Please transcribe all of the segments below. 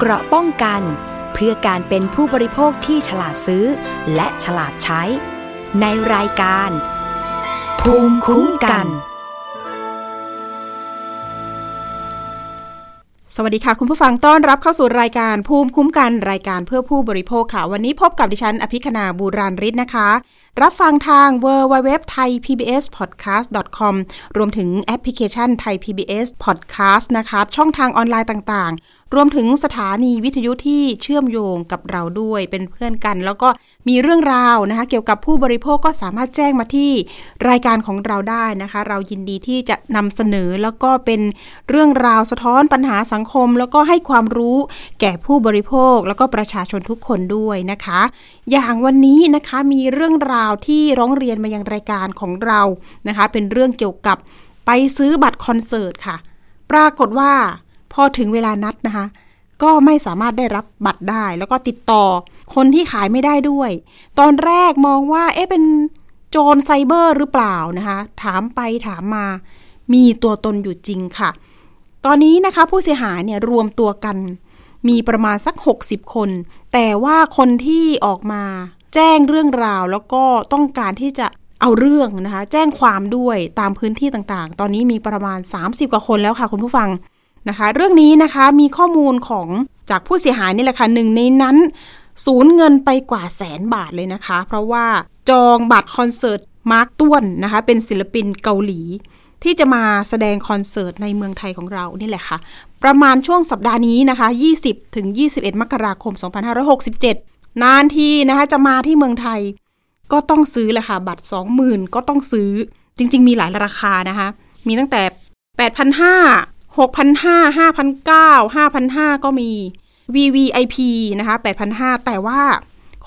เกราะป้องกัน เพื่อการเป็นผู้บริโภคที่ฉลาดซื้อ และฉลาดใช้ ในรายการ ภูมิคุ้มกัน สวัสดีค่ะ คุณผู้ฟังต้อนรับเข้าสู่รายการภูมิคุ้มกันรายการเพื่อผู้บริโภคค่ะ วันนี้พบกับดิฉัน อภิคณาบูราริศนะคะ รับฟังทาง w w w t h a i PBS Podcast com รวมถึงแอปพลิเคชันไทย PBS Podcast นะคะ ช่องทางออนไลน์ต่างรวมถึงสถานีวิทยุที่เชื่อมโยงกับเราด้วยเป็นเพื่อนกัน แล้วก็มีเรื่องราวนะคะ เกี่ยวกับผู้บริโภคก็สามารถแจ้งมาที่รายการของเราได้นะคะ เรายินดีที่จะนำเสนอแล้วก็เป็นเรื่องราวสะท้อนปัญหาสังคม แล้วก็ให้ความรู้แก่ผู้บริโภค แล้วก็ประชาชนทุกคนด้วยนะคะ อย่างวันนี้นะคะมีเรื่องราวที่ร้องเรียนมายังรายการของเรานะคะ เป็นเรื่องเกี่ยวกับไปซื้อบัตรคอนเสิร์ตค่ะ ปรากฏว่า อถึงเวลานัดนะคะ ก็ไม่สามารถได้รับบัตรได้ แล้วก็ติดต่อคนที่ขายไม่ได้ด้วย ตอนแรกมองว่า เอ๊ะเป็นโจรไซเบอร์หรือเปล่านะคะ ถามไปถามมา มีตัวตนอยู่จริงค่ะ ตอนนี้นะคะผู้เสียหายเนี่ยรวมตัวกัน มีประมาณสัก 60 คน แต่ว่าคนที่ออกมาแจ้งเรื่องราวแล้วก็ต้องการที่จะเอาเรื่องนะคะ แจ้งความด้วยตามพื้นที่ต่างๆ ตอนนี้มีประมาณ 30 กว่าคนแล้วค่ะคุณผู้ฟัง นะคะ เรื่องนี้นะคะมีข้อมูลของจากผู้เสียหายนี่แหละค่ะหนึ่งในนั้นสูญเงินไปกว่าแสนบาทเลยนะคะ เพราะว่าจองบัตรคอนเสิร์ตมาร์กต้วนนะคะ เป็นศิลปินเกาหลี ที่จะมาแสดงคอนเสิร์ตในเมืองไทยของเรานี่แหละค่ะ ประมาณช่วงสัปดาห์นี้นะคะ 20ถึง21 มกราคม 2567 นานทีนะคะ จะมาที่เมืองไทย ก็ต้องซื้อแหละค่ะ บัตร 20,000 ก็ต้องซื้อจริง ๆ มีหลายราคานะคะ มีตั้งแต่ 8,500 6,500 5,900 5,500ก็มี VVIP นะคะ8,500แต่ว่า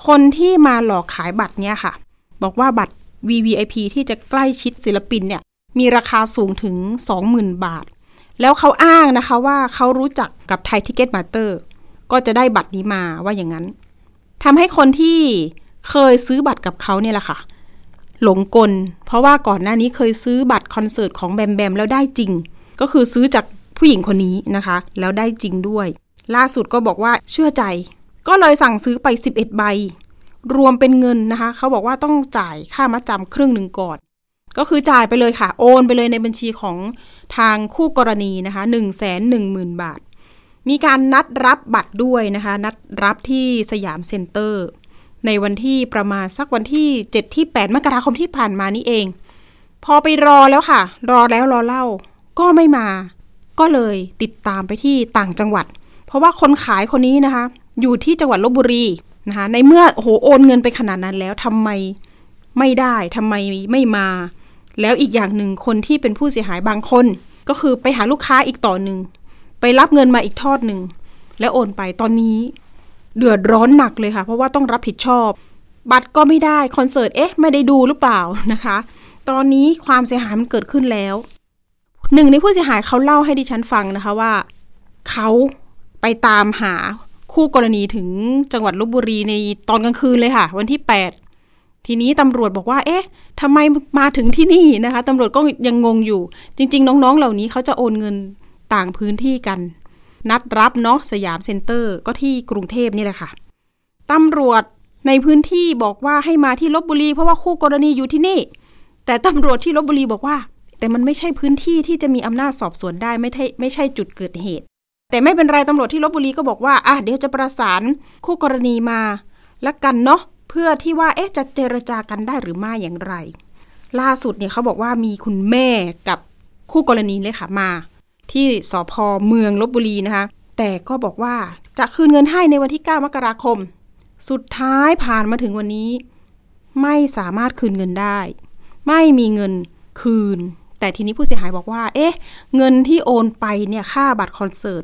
คนที่มาหลอกขายบัตรเนี่ยค่ะ บอกว่าบัตร VVIP ที่จะใกล้ชิดศิลปินเนี่ย มีราคาสูงถึง 20,000 บาท แล้วเขาอ้างนะคะว่าเขารู้จักกับ Thaiticketmajorก็จะได้บัตรนี้มาว่าอย่างนั้นทำให้คนที่เคยซื้อบัตรกับเขาเนี่ยแหละค่ะ หลงกล เพราะว่าก่อนหน้านี้เคยซื้อบัตรคอนเสิร์ตของแบมแบมแล้วได้จริง ก็คือซื้อจากผู้หญิงคนนี้นะคะ แล้วได้จริงด้วย ล่าสุดก็บอกว่าเชื่อใจ ก็เลยสั่งซื้อไป 11 ใบ รวมเป็นเงินนะคะ เขาบอกว่าต้องจ่ายค่ามัดจำครึ่งหนึ่งก่อน ก็คือจ่ายไปเลยค่ะ โอนไปเลยในบัญชีของทางคู่กรณีนะคะ1 1 0 0 0 0 บาท มีการนัดรับบัตรด้วยนะคะ นัดรับที่สยามเซ็นเตอร์ ในวันที่ประมาณสักวันที่ 7 ที่ 8 มกราคมที่ผ่านมานี่เอง พอไปรอแล้วค่ะ รอแล้วรอเล่า ก็ไม่มา ก็เลยติดตามไปที่ต่างจังหวัด เพราะว่าคนขายคนนี้นะคะ อยู่ที่จังหวัดลบบุรีนะคะในเมื่อโอ้โหโอนเงินไปขนาดนั้นแล้วทำไมไม่ได้ทำไมไม่มา แล้วอีกอย่างหนึ่งคนที่เป็นผู้เสียหายบางคน ก็คือไปหาลูกค้าอีกต่อหนึ่งไปรับเงินมาอีกทอดหนึ่งแล้วโอนไปตอนนี้ เดือดร้อนหนักเลยค่ะ เพราะว่าต้องรับผิดชอบ บัตรก็ไม่ได้คอนเสิร์ตเอ๊ะ ไม่ได้ดูหรือเปล่านะคะ ตอนนี้ความเสียหายมันเกิดขึ้นแล้ว หนึ่งในผู้เสียหายเขาเล่าให้ดิฉันฟังนะคะว่า เขาไปตามหาคู่กรณีถึงจังหวัดลบบุรีในตอนกลางคืนเลยค่ะ วันที่ 8 ทีนี้ตำรวจบอกว่า เอ๊ะทำไมมาถึงที่นี่นะคะตำรวจก็ยังงงอยู่ จริง ๆ น้องๆ เหล่านี้เขาจะโอนเงินต่างพื้นที่กัน นัดรับเนาะสยามเซ็นเตอร์ก็ที่กรุงเทพนี่แหละค่ะตำรวจในพื้นที่บอกว่าให้มาที่ลบบุรี เพราะว่าคู่กรณีอยู่ที่นี่ แต่ตำรวจที่ลบบุรีบอกว่า แต่มันไม่ใช่พื้นที่ที่จะมีอำนาจสอบสวนได้ไม่ใช่ไม่ใช่จุดเกิดเหตุ แต่ไม่เป็นไรตำรวจที่ลบบุรีก็บอกว่าอะเดี๋ยวจะประสานคู่กรณีมาละกันเนาะเพื่อที่ว่าเอ๊ะจะเจรจากันได้หรือไม่อย่างไร ล่าสุดเนี่ยเขาบอกว่ามีคุณแม่กับคู่กรณีเลยค่ะมา ที่สพเมืองลบบุรีนะคะแต่ก็บอกว่าจะคืนเงินให้ในวันที่ 9 มกราคม สุดท้ายผ่านมาถึงวันนี้ ไม่สามารถคืนเงินได้ ไม่มีเงินคืน แต่ทีนี้ผู้เสียหายบอกว่า เอ๊ะ เงินที่โอนไปเนี่ยค่าบัตรคอนเสิร์ต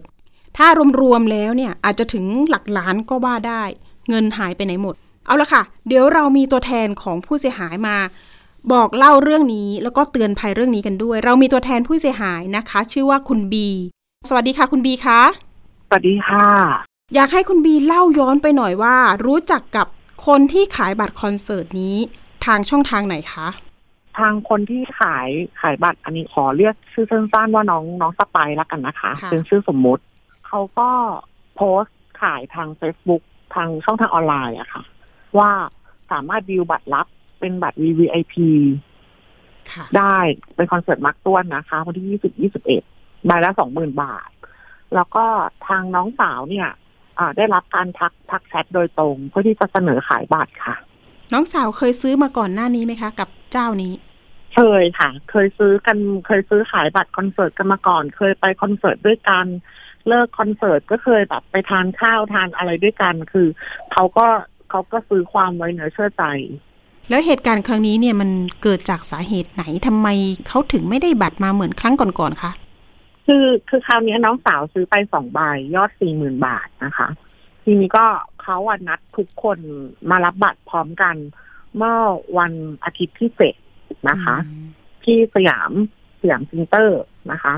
ถ้ารวมๆแล้วเนี่ยอาจจะถึงหลักล้านก็ว่าได้ เงินหายไปไหนหมด เอาละค่ะ เดี๋ยวเรามีตัวแทนของผู้เสียหายมา บอกเล่าเรื่องนี้แล้วก็เตือนภัยเรื่องนี้กันด้วย เรามีตัวแทนผู้เสียหายนะคะ ชื่อว่าคุณบี สวัสดีค่ะ คุณบีคะ สวัสดีค่ะ อยากให้คุณบีเล่าย้อนไปหน่อยว่า รู้จักกับคนที่ขายบัตรคอนเสิร์ตนี้ทางช่องทางไหนคะ ทางคนที่ขายขายบัตรอันนี้ขอเรียกชื่อสั้นๆว่าน้องน้องสไปร์ละกันนะคะค่ะเป็นชื่อสมมุติ เขาก็โพสต์ขายทาง Facebook ทางช่องทางออนไลน์อะค่ะ ว่าสามารถดิวบัตรรับเป็นบัตร VVIP ค่ะได้เป็นคอนเสิร์ตมักต้วนนะคะวันที่ยี่สิบยี่สิบเอ็ดใบละสองหมื่นบาท แล้วก็ทางน้องสาวเนี่ยอ่าได้รับการทักทักแชทโดยตรง เพื่อที่จะเสนอขายบัตรค่ะ น้องสาวเคยซื้อมาก่อนหน้านี้ไหมคะ กับเจ้านี้ เคยค่ะ เคยซื้อกันเคยซื้อขายบัตรคอนเสิร์ตกันมาก่อน เคยไปคอนเสิร์ตด้วยกันเลิกคอนเสิร์ตก็เคยแบบไปทานข้าวทานอะไรด้วยกัน คือเขาก็เขาก็ซื้อความไว้เนื้อเชื่อใจ แล้วเหตุการณ์ครั้งนี้เนี่ยมันเกิดจากสาเหตุไหนทำไมเขาถึงไม่ได้บัตรมาเหมือนครั้งก่อนๆคะคือคือคราวนี้น้องสาวซื้อไปสองใบยอดสี่หมื่นบาทนะคะ ทีนี้ก็เขาอะนัดทุกคนมารับบัตรพร้อมกัน เมื่อวันอาทิตย์ที่เจ็ด นะคะอืมที่สยามสยามเซ็นเตอร์นะคะ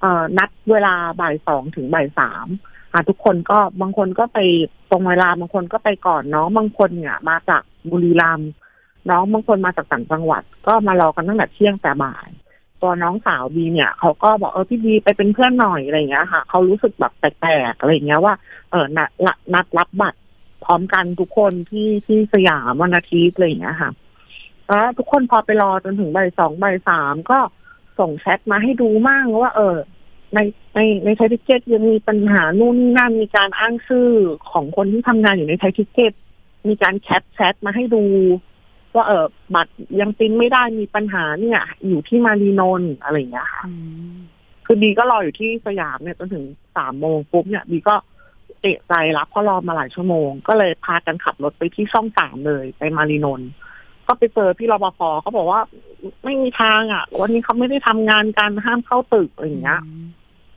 เอ่อนัดเวลาบ่ายสองถึงบ่ายสามอะทุกคนก็บางคนก็ไปตรงเวลาบางคนก็ไปก่อนน้องบางคนเนี่ย มาจากบุรีรัมย์น้องบางคนมาจากต่างจังหวัด ก็มารอกันตั้งแต่เที่ยงแต่บ่าย ตัวน้องสาวบีเนี่ยเขาก็บอกเออพี่บีไปเป็นเพื่อนหน่อยอะไรอย่างเงี้ยค่ะเขารู้สึกแบบแปลกๆอะไรอย่างเงี้ยว่าเออนัดนัดนัดรับบัตรพร้อมกันทุกคนที่ที่สยามวันอาทิตย์อะไรอย่างเงี้ยค่ะ แล้วทุกคนพอไปรอจนถึงบ่ายสองบ่ายสามก็ส่งแชทมาให้ดูมั่งว่า เออ ในในใน Thaiticket ยังมีปัญหานู่นนี่นั่นมีการอ้างชื่อของคนที่ทำงานอยู่ใน Thaiticket มีการ cap แชทมาให้ดู ว่าเออบัตรยังปริ้นไม่ได้มีปัญหาเนี่ย อยู่ที่มาลีนนท์อะไรอย่างเงี้ยค่ะอืมมคือบีก็รออยู่ที่สยามเนี่ยจนถึงสามโมงปุ๊บเนี่ยบีก็เอะใจรับเพราะรอมาหลายชั่วโมง ก็เลยพากันขับรถไปที่ช่องสามเลยไปมารีนนท์ ก็ไปเจอพี่รปภเขาบอกว่าไม่มีทางอะ วันนี้เขาไม่ได้ทำงานการห้ามเข้าตึกอะไรอย่างเงี้ย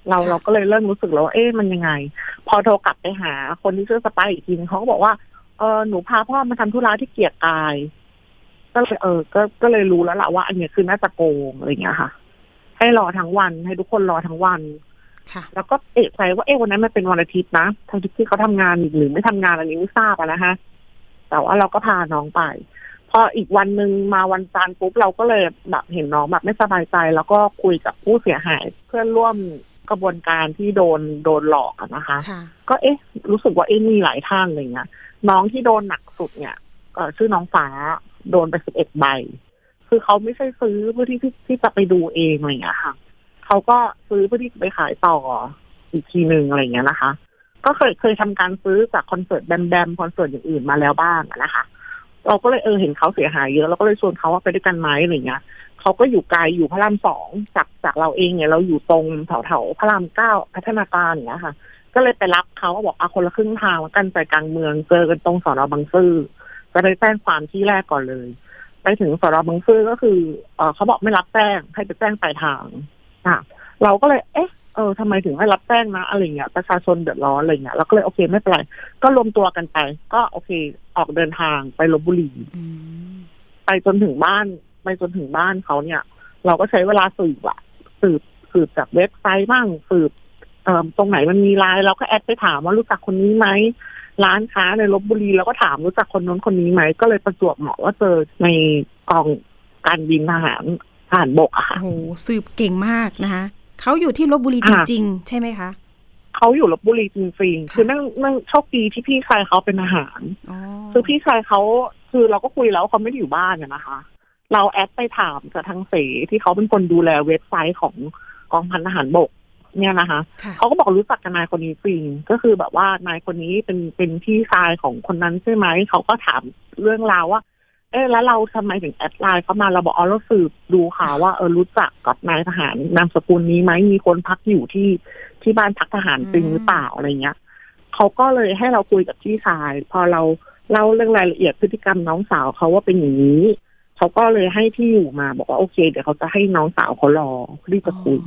เราค่ะเราก็เลยเริ่มรู้สึกแล้วว่าเอ๊ะมันยังไง พอโทรกลับไปหา คนที่ชื่อสไปร์อีกทีนึงเขาก็บอกว่าเออหนูพาพ่อมาทำธุระที่เกียรติกาย ก็เลยเออ ก็ก็เลยรู้แล้วล่ะว่า อันเนี้ยคือน่าจะโกงอะไรอย่างเงี้ยค่ะ ให้รอทั้งวันให้ทุกคนรอทั้งวันค่ะแล้วก็เอะใจว่าเอ๊ะวันนั้นมันเป็นวันอาทิตย์นะทางที่เขาทำงานหรือไม่ทำงานอันนี้ไม่ทราบอะนะฮะแต่ว่าเราก็พาน้องไป พออีกวันหนึ่งมาวันจันทร์ปุ๊บเราก็เลยแบบเห็นน้องแบบไม่สบายใจ แล้วก็คุยกับผู้เสียหายเพื่อนร่วมกระบวนการที่โดนโดนหลอกอะนะคะค่ะก็เอ๊ะ รู้สึกว่าเอ๊ะมีหลายท่านอะไรเงี้ยน้องที่โดนหนักสุดเนี่ยเอ่อชื่อน้องฟ้าโดนไปสิบเอ็ดใบ คือเขาไม่ใช่ซื้อเพื่อที่ที่ที่จะไปดูเองอะไรเงี้ยค่ะเขาก็ซื้อเพื่อที่จะไปขายต่ออีกทีหนึ่งอะไรเงี้ยนะคะ ก็เคยเคยทำการซื้อจากคอนเสิร์ตแบมแบมคอนเสิร์ตอย่างอื่นมาแล้วบ้างอะนะคะ เราก็เลยเออเห็นเขาเสียหายเยอะเราก็เลยชวนเขาว่าไปด้วยกันไหมอะไรเงี้ยเขาก็อยู่ไกลอยู่พระรามสองจากจากเราเองเนี่ยเราอยู่ตรงแถวแถวๆพระรามเก้าพัฒนาการอย่างเงี้ยค่ะ ก็เลยไปรับเขาบอกเอาคนละครึ่งทางแล้วกันใจกลางเมืองเจอกันตรงสอนอบางซื่อก็เลยแจ้งความที่แรกก่อนเลย ไปถึงสอนอบางซื่อก็คือเออเขาบอกไม่รับแจ้งให้ไปแจ้งปลายทางอะ เราก็เลยเอ๊ะ เออทำไมถึงไม่รับแจ้งนะอะไรเงี้ยประชาชนเดือดร้อนอะไรเงี้ยเราก็เลยโอเคไม่เป็นไรก็รวมตัวกันไป ก็โอเค ออกเดินทางไปลบบุรีไปจนถึงบ้าน ไปจนถึงบ้านเขาเนี่ย เราก็ใช้เวลาสืบอะสืบสืบจากเว็บไซต์บ้างสืบเอ่อตรงไหนมันมีไลน์เราก็แอดไปถามว่ารู้จักคนนี้ไหมร้านค้าในลบบุรีเราก็ถามรู้จักคนนู้นคนนี้ไหมก็เลยประจวบเหมาะว่าเจอในกองการบินทหารทหารบกอะค่ะโอ้โหสืบเก่งมากนะคะ เขาอยู่ที่ลบบุรีจค่ะริง ๆ ใช่ไหมคะเขาอยู่ลบบุรีจริงๆค่ะคือนั่งนั่งโชคดีที่พี่ชายเขาเป็นทหารอ๋อคือพี่ชายเขาคือเราก็คุยแล้วเขาไม่ได้อยู่บ้านอะนะคะ เรา add ไปถามจากทางเพจที่เขาเป็นคนดูแลเว็บไซต์ของกองพันทหารบก เนี่ยนะคะค่ะเขาก็บอกรู้จักกับนายคนนี้จริง ก็คือแบบว่านายคนนี้เป็นเป็นพี่ชายของคนนั้นใช่ไหมเขาก็ถามเรื่องราวว่า เออแล้วเราทำไมถึง add ไลน์เข้ามาเราบอกอ๋อเราสืบดูค่ะว่าเออรู้จักกับนายทหารนามสกุลนี้ไหมมีคนพักอยู่ที่ที่บ้านพักทหารจริงหรือเปล่าอะไรเงี้ยเขาก็เลยให้เราคุยกับพี่ชาย พอเราเล่าเรื่องรายละเอียดพฤติกรรมน้องสาวเขาว่าเป็นอย่างนี้เขาก็เลยให้ที่อยู่มาบอกว่าโอเค เดี๋ยวเขาจะให้น้องสาวเขารอเพื่อที่จะคุย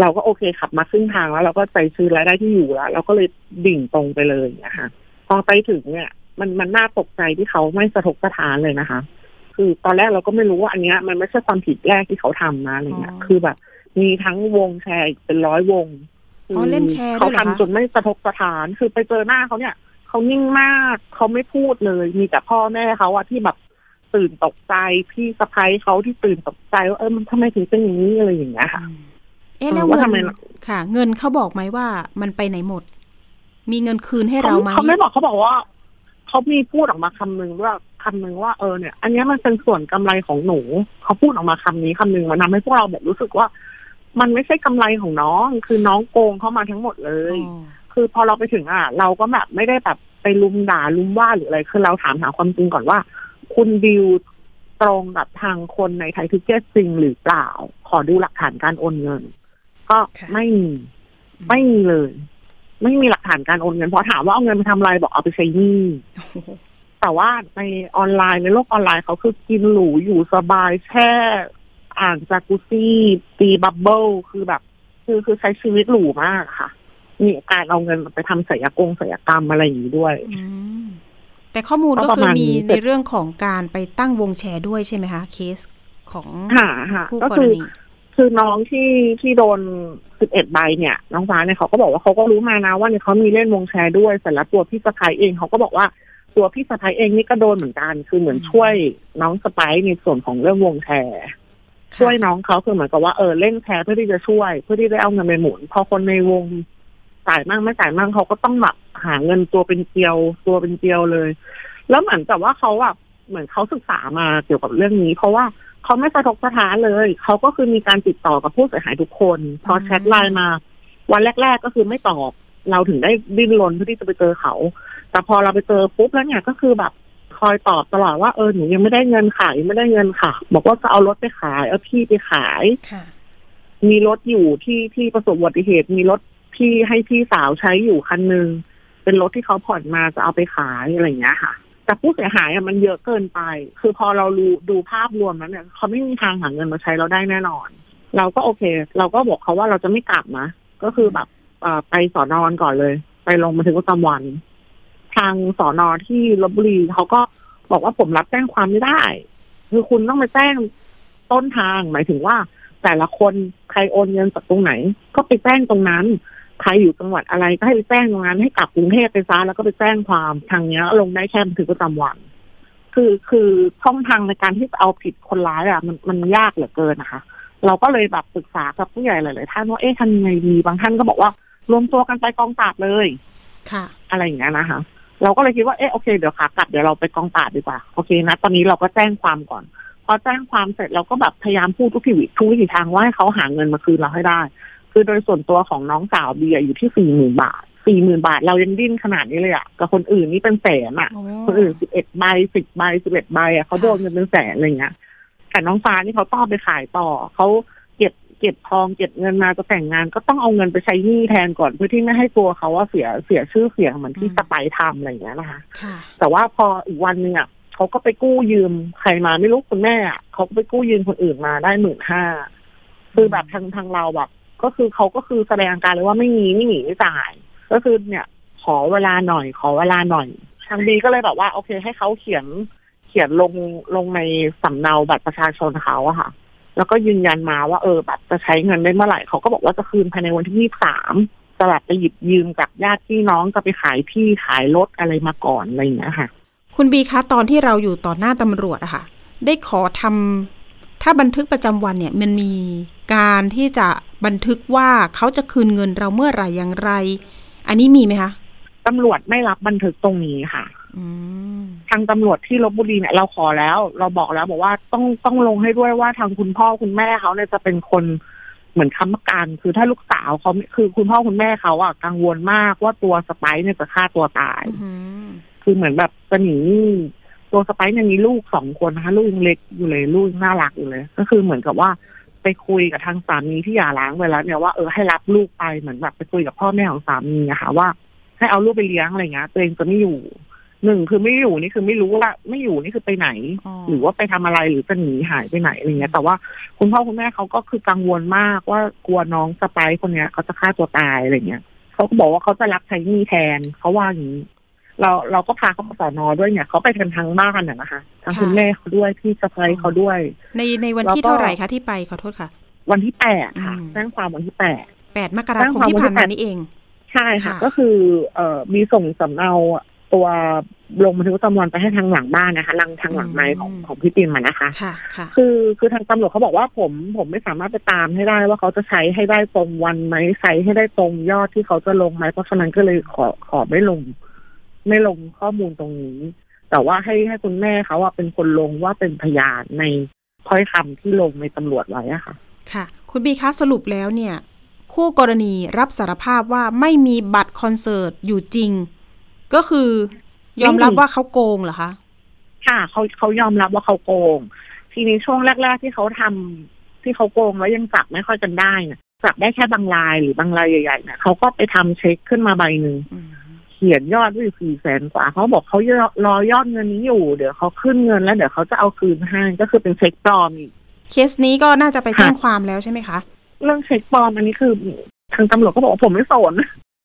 เราก็โอเคขับมาครึ่งทางแล้วเราก็ใจซื้อรายได้ที่อยู่แล้วเราก็เลยดิ่งตรงไปเลยนะคะพอไปถึงเนี่ย มันมันน่าตกใจที่เขาไม่สะทกสะท้านเลยนะคะ คือตอนแรกเราก็ไม่รู้ว่าอันเนี้ย มันไม่ใช่ความผิดแรกที่เขาทำนะอะไรเงี้ยอ๋อคือแบบ มีทั้งวงแชร์อีกเป็นร้อยวงอ๋อเล่นแชร์ด้วยเขาเหรอคะทำจนไม่สะทกสะท้าน คือไปเจอหน้าเขาเนี่ยเขานิ่งมากเขาไม่พูดเลย มีแต่พ่อแม่เขาอะที่แบบตื่นตกใจพี่สะพ้ายเขาที่ตื่นตกใจว่าเออมันทำไมถึงเป็นอย่างนี้อะไรอย่างเงี้ยค่ะอืมเอ๊ะแล้วเออว่าเงิทำไมนล่ะค่ะ เงินเขาบอกไหมว่ามันไปไหนหมด มีเงินคืนให้เราไหมเขาไม่บอกเขาบอกว่า เขามีพูดออกมาคำนึงว่าคำนึงว่าเออเนี่ย อันเนี้ยมันเป็นส่วนกำไรของหนู เขาพูดออกมาคำนี้คำนึงมันทำให้พวกเราแบบรู้สึกว่า มันไม่ใช่กำไรของน้อง คือน้องโกงเขามาทั้งหมดเลยอ๋อคือพอเราไปถึงอะ เราก็แบบไม่ได้แบบไปรุมด่ารุมว่าหรืออะไรคือเราถามหาความจริงก่อนว่า คุณดิวตรงกับทางคนใน Thaiticket จริงหรือเปล่า ขอดูหลักฐานการโอนเงิน ก็ไม่มีไม่มีเลย ไม่มีหลักฐานการโอนเงินพอถามว่าเอาเงินไปทำอะไรบอกเอาไปใช้หนี้โอ้โหแต่ว่าในออนไลน์ในโลกออนไลน์เขาคือกินหรูอยู่สบายแช่อ่างจากุซี่ตีบับเบิลคือแบบ คือคือใช้ชีวิตหรูมากค่ะ มีการเอาเงินไปทำศัลยกงศัลยกรรมอะไรอย่างนี้ด้วยอืมแต่ข้อมูลก็ก็ประคือมาณมีนี้ในเรื่องของการไปตั้งวงแชร์ด้วยใช่ไหมคะ เคสของค่ะค่ะคู่ก็กรคือณี คือน้องที่ที่โดนสิบเอ็ดใบเนี่ย น้องฟ้าเนี่ยเขาก็บอกว่าเขาก็รู้มานะว่าเนี่ยเขามีเล่นวงแชร์ด้วยเสร็จแล้วตัวพี่สะพ้ายเองเขาก็บอกว่าตัวพี่สะพ้ายเองนี่ก็โดนเหมือนกัน คือเหมือนช่วยน้องสไปซ์ในส่วนของเรื่องวงแชร์ค่ะช่วยน้องเขาคือเหมือนกับว่าเออเล่นแชร์เพื่อที่จะช่วย เพื่อที่ได้เอาเงินไปหมุน พอคนในวงจ่ายมั่งไม่จ่ายมั่งเขาก็ต้องแบบหาเงินตัวเป็นเกลียวตัวเป็นเกลียวเลย แล้วเหมือนกับว่าเขาแบบเหมือนเขาศึกษามาเกี่ยวกับเรื่องนี้ เพราะว่า เขาไม่สะทกสะท้านเลย เขาก็คือมีการติดต่อกับผู้เสียหายทุกคน พอแชทไลน์มา วันแรก ๆ ก็คือไม่ตอบ เราถึงได้ดิ้นรนเพื่อที่จะไปเจอเขา แต่พอเราไปเจอปุ๊บแล้วเนี่ยก็คือแบบคอยตอบตลอดว่าเออหนูยังไม่ได้เงินขายยังไม่ได้เงินค่ะ บอกว่าจะเอารถไปขาย เอาที่ไปขายค่ะมีรถอยู่ที่ที่ประสบอุบัติเหตุ มีรถที่ให้พี่สาวใช้อยู่คันหนึงเป็นรถที่เขาผ่อนมาจะเอาไปขายอะไรอย่างเงี้ยค่ะ แต่ผู้เสียหายอะมันเยอะเกินไป คือพอเรารู้ดูภาพรวมแล้วเนี่ยเขาไม่มีทางหาเงินมาใช้เราได้แน่นอน เราก็โอเค เราก็บอกเขาว่าเราจะไม่กลับนะก็คือแบบไปสอนอนก่อนเลย ไปลงบันทึกประจำวัน ทางสอนอที่ลบบุรีเขาก็บอกว่าผมรับแจ้งความไม่ได้ คือคุณต้องไปแจ้งต้นทางหมายถึงว่าแต่ละคนใครโอนเงินจากตรงไหน ก็ไปแจ้งตรงนั้น ใครอยู่จังหวัดอะไรก็ให้ไปแจ้งตรงนั้นให้กลับกรุงเทพไปซะแล้วก็ไปแจ้งความทางเนี้ย ลงได้แค่บันทึกประจำวัน คือคือช่องทางในการที่จะเอาผิดคนร้ายอะมันมันยากเหลือเกินนะคะ เราก็เลยแบบปรึกษากับผู้ใหญ่หลายๆท่านว่าเอ๊ะทำยังไงดีบางท่านก็บอกว่ารวมตัวกันไปกองปราบเลย ค่ะ อะไรอย่างเงี้ยนะคะ เราก็เลยคิดว่าเออโอเคเดี๋ยวขากลับเดี๋ยวเราไปกองปราบดีกว่าโอเคนะตอนนี้เราก็แจ้งความก่อน พอแจ้งความเสร็จเราก็แบบพยายามพูดทุกทีวิทุกวิถีทางว่าให้เขาหาเงินมาคืนเราให้ได้ คือโดยส่วนตัวของน้องสาวเบียร์อยู่ที่สี่หมื่นบาทสี่หมื่นบาท เรายังดิ้นขนาดนี้เลยอะกับคนอื่นนี่เป็นแสนอะโอ้คนอื่นสิบเอ็ดใบสิบใบสิบเอ็ดใบอะเขาโดนเงินเป็นแสนอะไรเงี้ยแต่น้องฟ้านี่เขาต้องเอาไปขายต่อเขาเก็บเก็บทองเก็บเงินมาจะแต่งงาน ก็ต้องเอาเงินไปใช้หนี้แทนก่อนเพื่อที่ไม่ให้ตัวเขาว่าเสียเสียชื่อเสียงเหมือนที่สไปร์ทำอะไรอย่างเงี้ยนะคะค่ะแต่ว่าพออีกวันหนึ่งอะเขาก็ไปกู้ยืมใครมาไม่รู้คุณแม่อะเขาก็ไปกู้ยืมคนอื่นมาได้หมื่นห้าคือแบบทางทางเราแบบ ก็คือเขาก็คือแสดงอาการเลยว่าไม่มีไม่หนีไม่จ่าย ก็คือเนี่ย ขอเวลาหน่อย ขอเวลาหน่อยทางดีก็เลยแบบว่า โอเค ให้เขาเขียนเขียนลงลงในสำเนาบัตรประชาชนเขาอะค่ะ แล้วก็ยืนยันมาว่าเออแบบจะใช้เงินได้เมื่อไหร่เขาก็บอกว่าจะคืนภายในวันที่ยี่สามจะแบบไปหยิบยืมจากญาติพี่น้องจะไปขายที่ขายรถอะไรมาก่อนอะไรอย่างเงี้ยค่ะ คุณบีคะตอนที่เราอยู่ต่อหน้าตำรวจอะค่ะ ได้ขอทำ ถ้าบันทึกประจำวันเนี่ยมันมีการที่จะบันทึกว่าเขาจะคืนเงินเราเมื่อไหร่อย่างไร อันนี้มีไหมคะตำรวจไม่รับบันทึกตรงนี้ค่ะอืมทางตำรวจที่ลบบุรีเนี่ยเราขอแล้ว เราบอกแล้วบอกว่าต้องต้องลงให้ด้วยว่าทางคุณพ่อคุณแม่เขาเนี่ยจะเป็นคนเหมือนค้ำประกันคือถ้าลูกสาวเขาคือคุณพ่อคุณแม่เขาอะกังวลมากว่าตัวสไปซ์เนี่ยจะฆ่าตัวตายอืมคือเหมือนแบบจะหนี ตัวสไปซ์เนี่ยมีลูกสองคนนะคะ ลูกยังเล็กอยู่เลยลูกยังน่ารักอยู่เลย ก็คือเหมือนกับว่าไปคุยกับทางสามีที่หย่าร้างไปแล้วเนี่ยว่าเออให้รับลูกไปเหมือนแบบไปคุยกับพ่อแม่ของสามีอะค่ะว่า ให้เอาลูกไปเลี้ยงอะไรเงี้ยตัวเองจะไม่อยู่หนึ่งคือไม่อยู่นี่คือไม่รู้ว่าไม่อยู่นี่คือไปไหนอ๋อหรือว่าไปทำอะไรหรือจะหนีหายไปไหนอะไรเงี้ย แต่ว่าคุณพ่อคุณแม่เขาก็คือกังวลมากว่ากลัวน้องสไปซ์คนเนี้ยเขาจะฆ่าตัวตายอะไรเงี้ยเขาก็บอกว่าเขาจะรับใช้หนี้แทนเขาว่าอย่างนี้ เราเราก็พาเขาไปสอนอด้วยเนี่ยเขาไปกันทั้งบ้านน่ะนะคะทั้งคุณแม่เขาด้วยพี่สะใภ้เขาด้วย ในในวันที่แล้วก็เท่าไหร่คะที่ไปขอโทษค่ะ วันที่แปดค่ะอืมแจ้งความวันที่แปดแปดมกราคมที่ผ่านมานี่เอง ใช่ค่ะค่ะก็คือเอ่อมีส่งสำเนาตตัวลงบันทึกประจำวันไปให้ทางหลังบ้านนะคะลังทางหลังไม้ของอืมของพี่ปิมอะนะคะค่ะค่ะคือคือทางตำรวจเขาบอกว่าผมผมไม่สามารถไปตามให้ได้ว่าเขาจะใช้ให้ได้ตรงวันไหมใช้ให้ได้ตรงยอดที่เขาจะลงไหมเพราะฉะนั้นก็เลยขอขอไม่ลง ไม่ลงข้อมูลตรงนี้ แต่ว่าให้ให้คุณแม่เขาว่าเป็นคนลงว่าเป็นพยานในถ้อยคำที่ลงในตำรวจไว้อะค่ะ ค่ะ คุณบีคะสรุปแล้วเนี่ย คู่กรณีรับสารภาพว่าไม่มีบัตรคอนเสิร์ตอยู่จริง ก็คือยอมรับว่าเขาโกงเหรอคะค่ะเขาเขายอมรับว่าเขาโกง ทีนี้ช่วงแรก ๆ ที่เขาทำที่เขาโกงแล้วยังจับไม่ค่อยกันได้เนี่ยจับได้แค่บางรายหรือบางรายใหญ่ๆเนี่ยเขาก็ไปทำเช็คขึ้นมาใบหนึ่งอืม เขียนยอดไว้อยู่สี่แสนกว่าเขาบอกเขารอยอดเงินนี้อยู่ เดี๋ยวเขาขึ้นเงินแล้วเดี๋ยวเขาจะเอาคืนให้ก็คือเป็นเช็คปลอมอีกเคสนี้ก็น่าจะไปแจ้งความแล้วใช่ไหมคะ เรื่องเช็คปลอมอันนี้คือทางตำรวจก็บอกว่าผมไม่สน